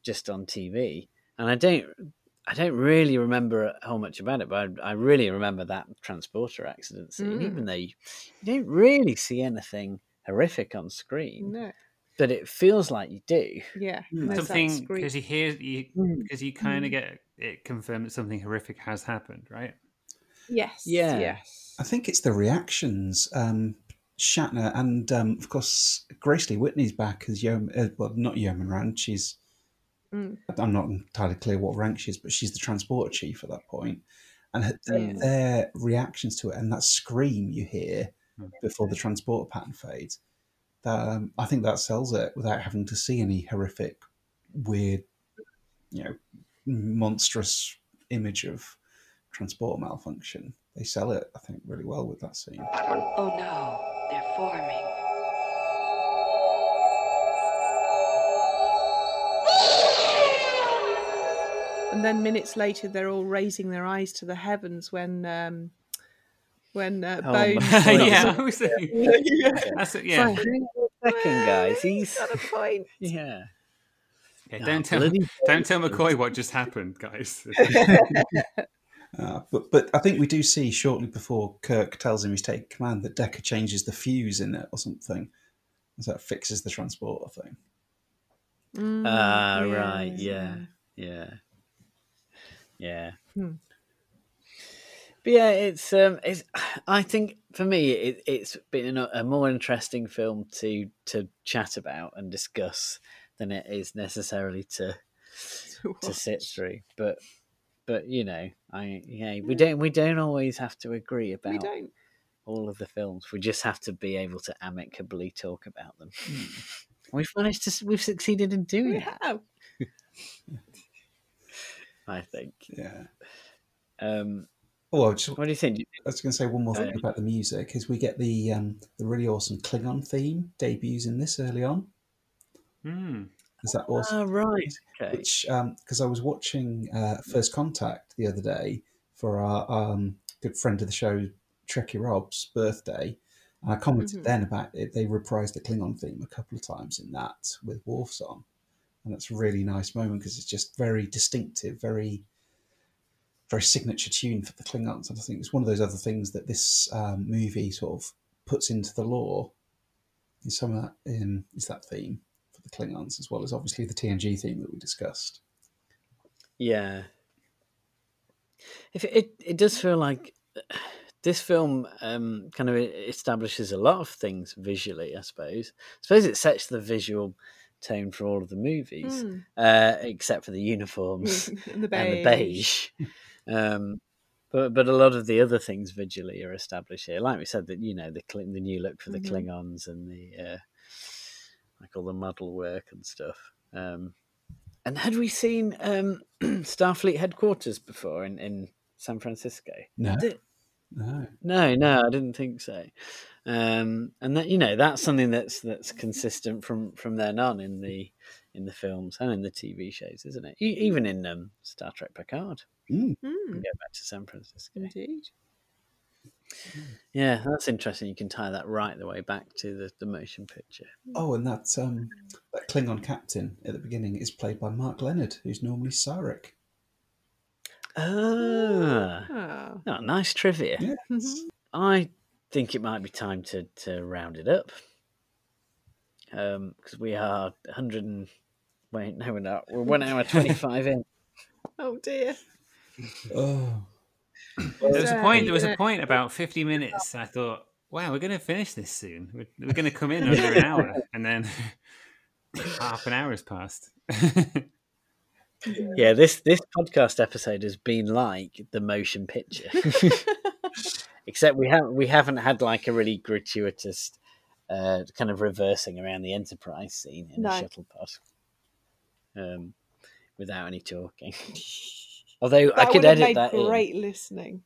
just on TV, and I don't. I don't really remember a whole much about it, but I, I really remember that transporter accident scene. Mm. Even though you, you don't really see anything horrific on screen, No. but it feels like you do. Yeah. Mm. Something because you hear you Mm. because you kind Mm. of get it confirmed that something horrific has happened, right? Yes. Yeah. Yes. I think it's the reactions. Um, Shatner and um, of course Grace Lee Whitney's back as Yeoman. Uh, well, not Yeoman Rand. She's Mm. I'm not entirely clear what rank she is, but she's the transporter chief at that point. And her, their, Mm. their reactions to it and that scream you hear Mm. before the transporter pattern fades, that, um, I think that sells it without having to see any horrific, weird, you know, monstrous image of transporter malfunction. They sell it, I think, really well with that scene. Oh no, they're forming. And then minutes later, they're all raising their eyes to the heavens when um, when uh, Oh, Bones. my- yeah, I was thinking, yeah. that's it. It's Yeah, like, hang on a second, guys. He's Got a point. yeah. yeah Oh, don't tell don't tell McCoy what just happened, guys. Uh, but but I think we do see shortly before Kirk tells him he's taking command that Decker changes the fuse in it or something. So that fixes the transporter thing. Mm, Ah, right. Yeah. Yeah. Yeah. Hmm. But yeah, it's um, it's. I think for me, it, it's been a, a more interesting film to to chat about and discuss than it is necessarily to To to sit through. But but you know, I yeah, we don't we don't always have to agree We about don't. all of the films. We just have to be able to amicably talk about them. Hmm. We've managed to. We've succeeded in doing We that. have. I think. Yeah. Um, Oh, just, what do you think? I was going to say one more thing about the music is we get the um, the really awesome Klingon theme debuts in this early on. Hmm. Is that awesome? Ah, right. Okay. Which because I was watching uh, First Contact the other day for our um, good friend of the show Trekkie Rob's birthday, and I commented Mhm. then about it. They reprised the Klingon theme a couple of times in that with Worf's on, and that's a really nice moment because it's just very distinctive, very very signature tune for the Klingons. And I think it's one of those other things that this um, movie sort of puts into the lore. Is some of that in is that theme for the Klingons as well as obviously the TNG theme that we discussed. Yeah. If it, it, it does feel like this film um, kind of establishes a lot of things visually. I suppose. I suppose it sets the visual tone for all of the movies, Mm. uh, except for the uniforms And the and the beige. beige. um, but but a lot of the other things visually are established here. Like we said, that you know the Kling- the new look for the Mhm. Klingons and the uh, like all the model work and stuff. Um, and had we seen um, Starfleet headquarters before in, in San Francisco? No, Did- no. no, no, I didn't think so. Um, and that you know that's something that's that's consistent from from then on in the in the films and in the TV shows, isn't it? E- even in um, Star Trek Picard, Mm. we go back to San Francisco. indeed. Yeah, that's interesting. You can tie that right the way back to the, the motion picture. Oh, and that um, that Klingon captain at the beginning is played by Mark Lenard, who's normally Sarek. Ah, Oh. oh, nice trivia. Yeah. Mhm. I think it might be time to, to round it up. Um, because we are 100 and. Wait, no, we're not. We're one hour 25 in. Oh dear. Oh, There was a point. There was a point about fifty minutes. I thought, wow, we're going to finish this soon. We're, we're going to come in under an hour, and then half an hour has passed. Yeah, this this podcast episode has been like the motion picture, except we haven't we haven't had like a really gratuitous uh, kind of reversing around the Enterprise scene in No. a shuttle pod, um, without any talking. Although That I could would have edit made that in. great listening.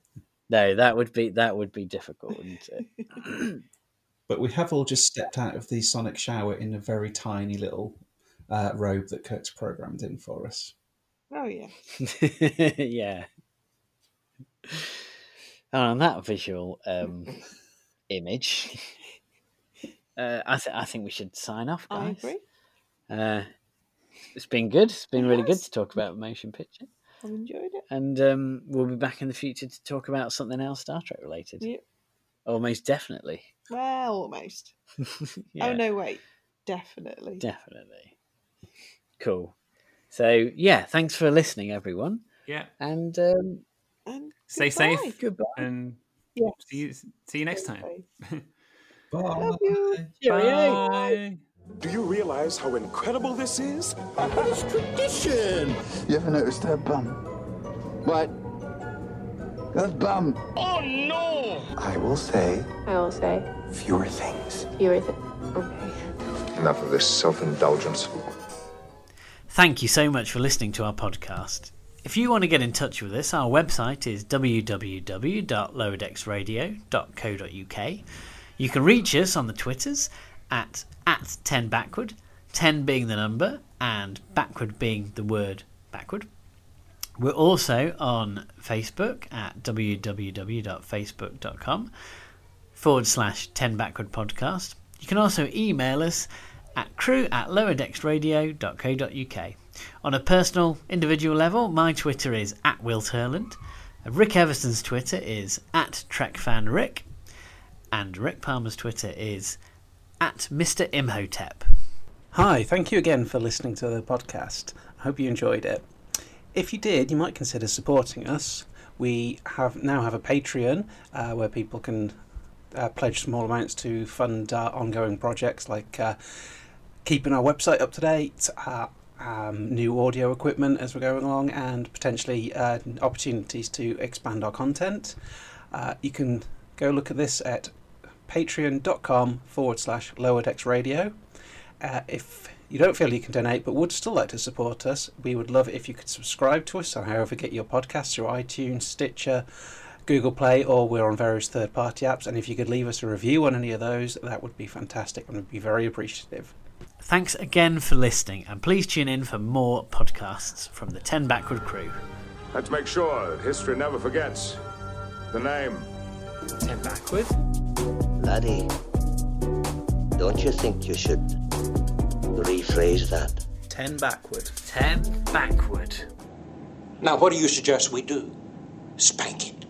No, that would be that would be difficult, wouldn't it? But we have all just stepped out of the sonic shower in a very tiny little uh, robe that Kirk's programmed in for us. Oh yeah. yeah. And on that visual um, image, uh, I, th- I think we should sign off, I agree. Uh, it's been good. It's been really good to talk about motion picture, I've enjoyed it. and um, we'll be back in the future to talk about something else Star Trek related. Yep. Almost definitely. Well, almost. Yeah, Oh no, wait. Definitely. definitely. Cool. So yeah, thanks for listening, everyone, yeah. and um, and Stay goodbye. safe. goodbye. And Yes. see you. See you next time. Bye. Love you. Bye. Do you realize how incredible this is? This tradition. You ever noticed her bum? What? Her bum. Oh no! I will say I will say, fewer things. fewer th- Okay. Enough of this self indulgence. Thank you so much for listening to our podcast. If you want to get in touch with us, our website is www.lowerdexradio.co.uk. You can reach us on the Twitters at, at 10 backward, 10 being the number and backward being the word backward. We're also on Facebook at www.facebook.com forward slash 10 backward podcast. You can also email us at crew at lowerdexradio.co.uk. On a personal, individual level, my Twitter is at Will Turland. Rick Everson's Twitter is at TrekFanRick. And Rick Palmer's Twitter is at Mr. Imhotep. Hi, thank you again for listening to the podcast. I hope you enjoyed it. If you did, you might consider supporting us. We have now have a Patreon uh, where people can uh, pledge small amounts to fund our ongoing projects like uh, keeping our website up to date, uh, um, new audio equipment as we're going along, and potentially uh, opportunities to expand our content. Uh, you can go look at this at patreon.com forward slash lower decks radio. Uh, if you don't feel you can donate but would still like to support us, we would love it if you could subscribe to us on however get your podcasts through iTunes, Stitcher, Google Play, or we're on various third party apps. And if you could leave us a review on any of those, that would be fantastic and we'd be very appreciative. Thanks again for listening, and please tune in for more podcasts from the 10 Backward crew. Let's make sure that history never forgets the name. 10 Backward? Laddie, don't you think you should rephrase that? 10 backward. 10 Backward. Now, what do you suggest we do? Spank it.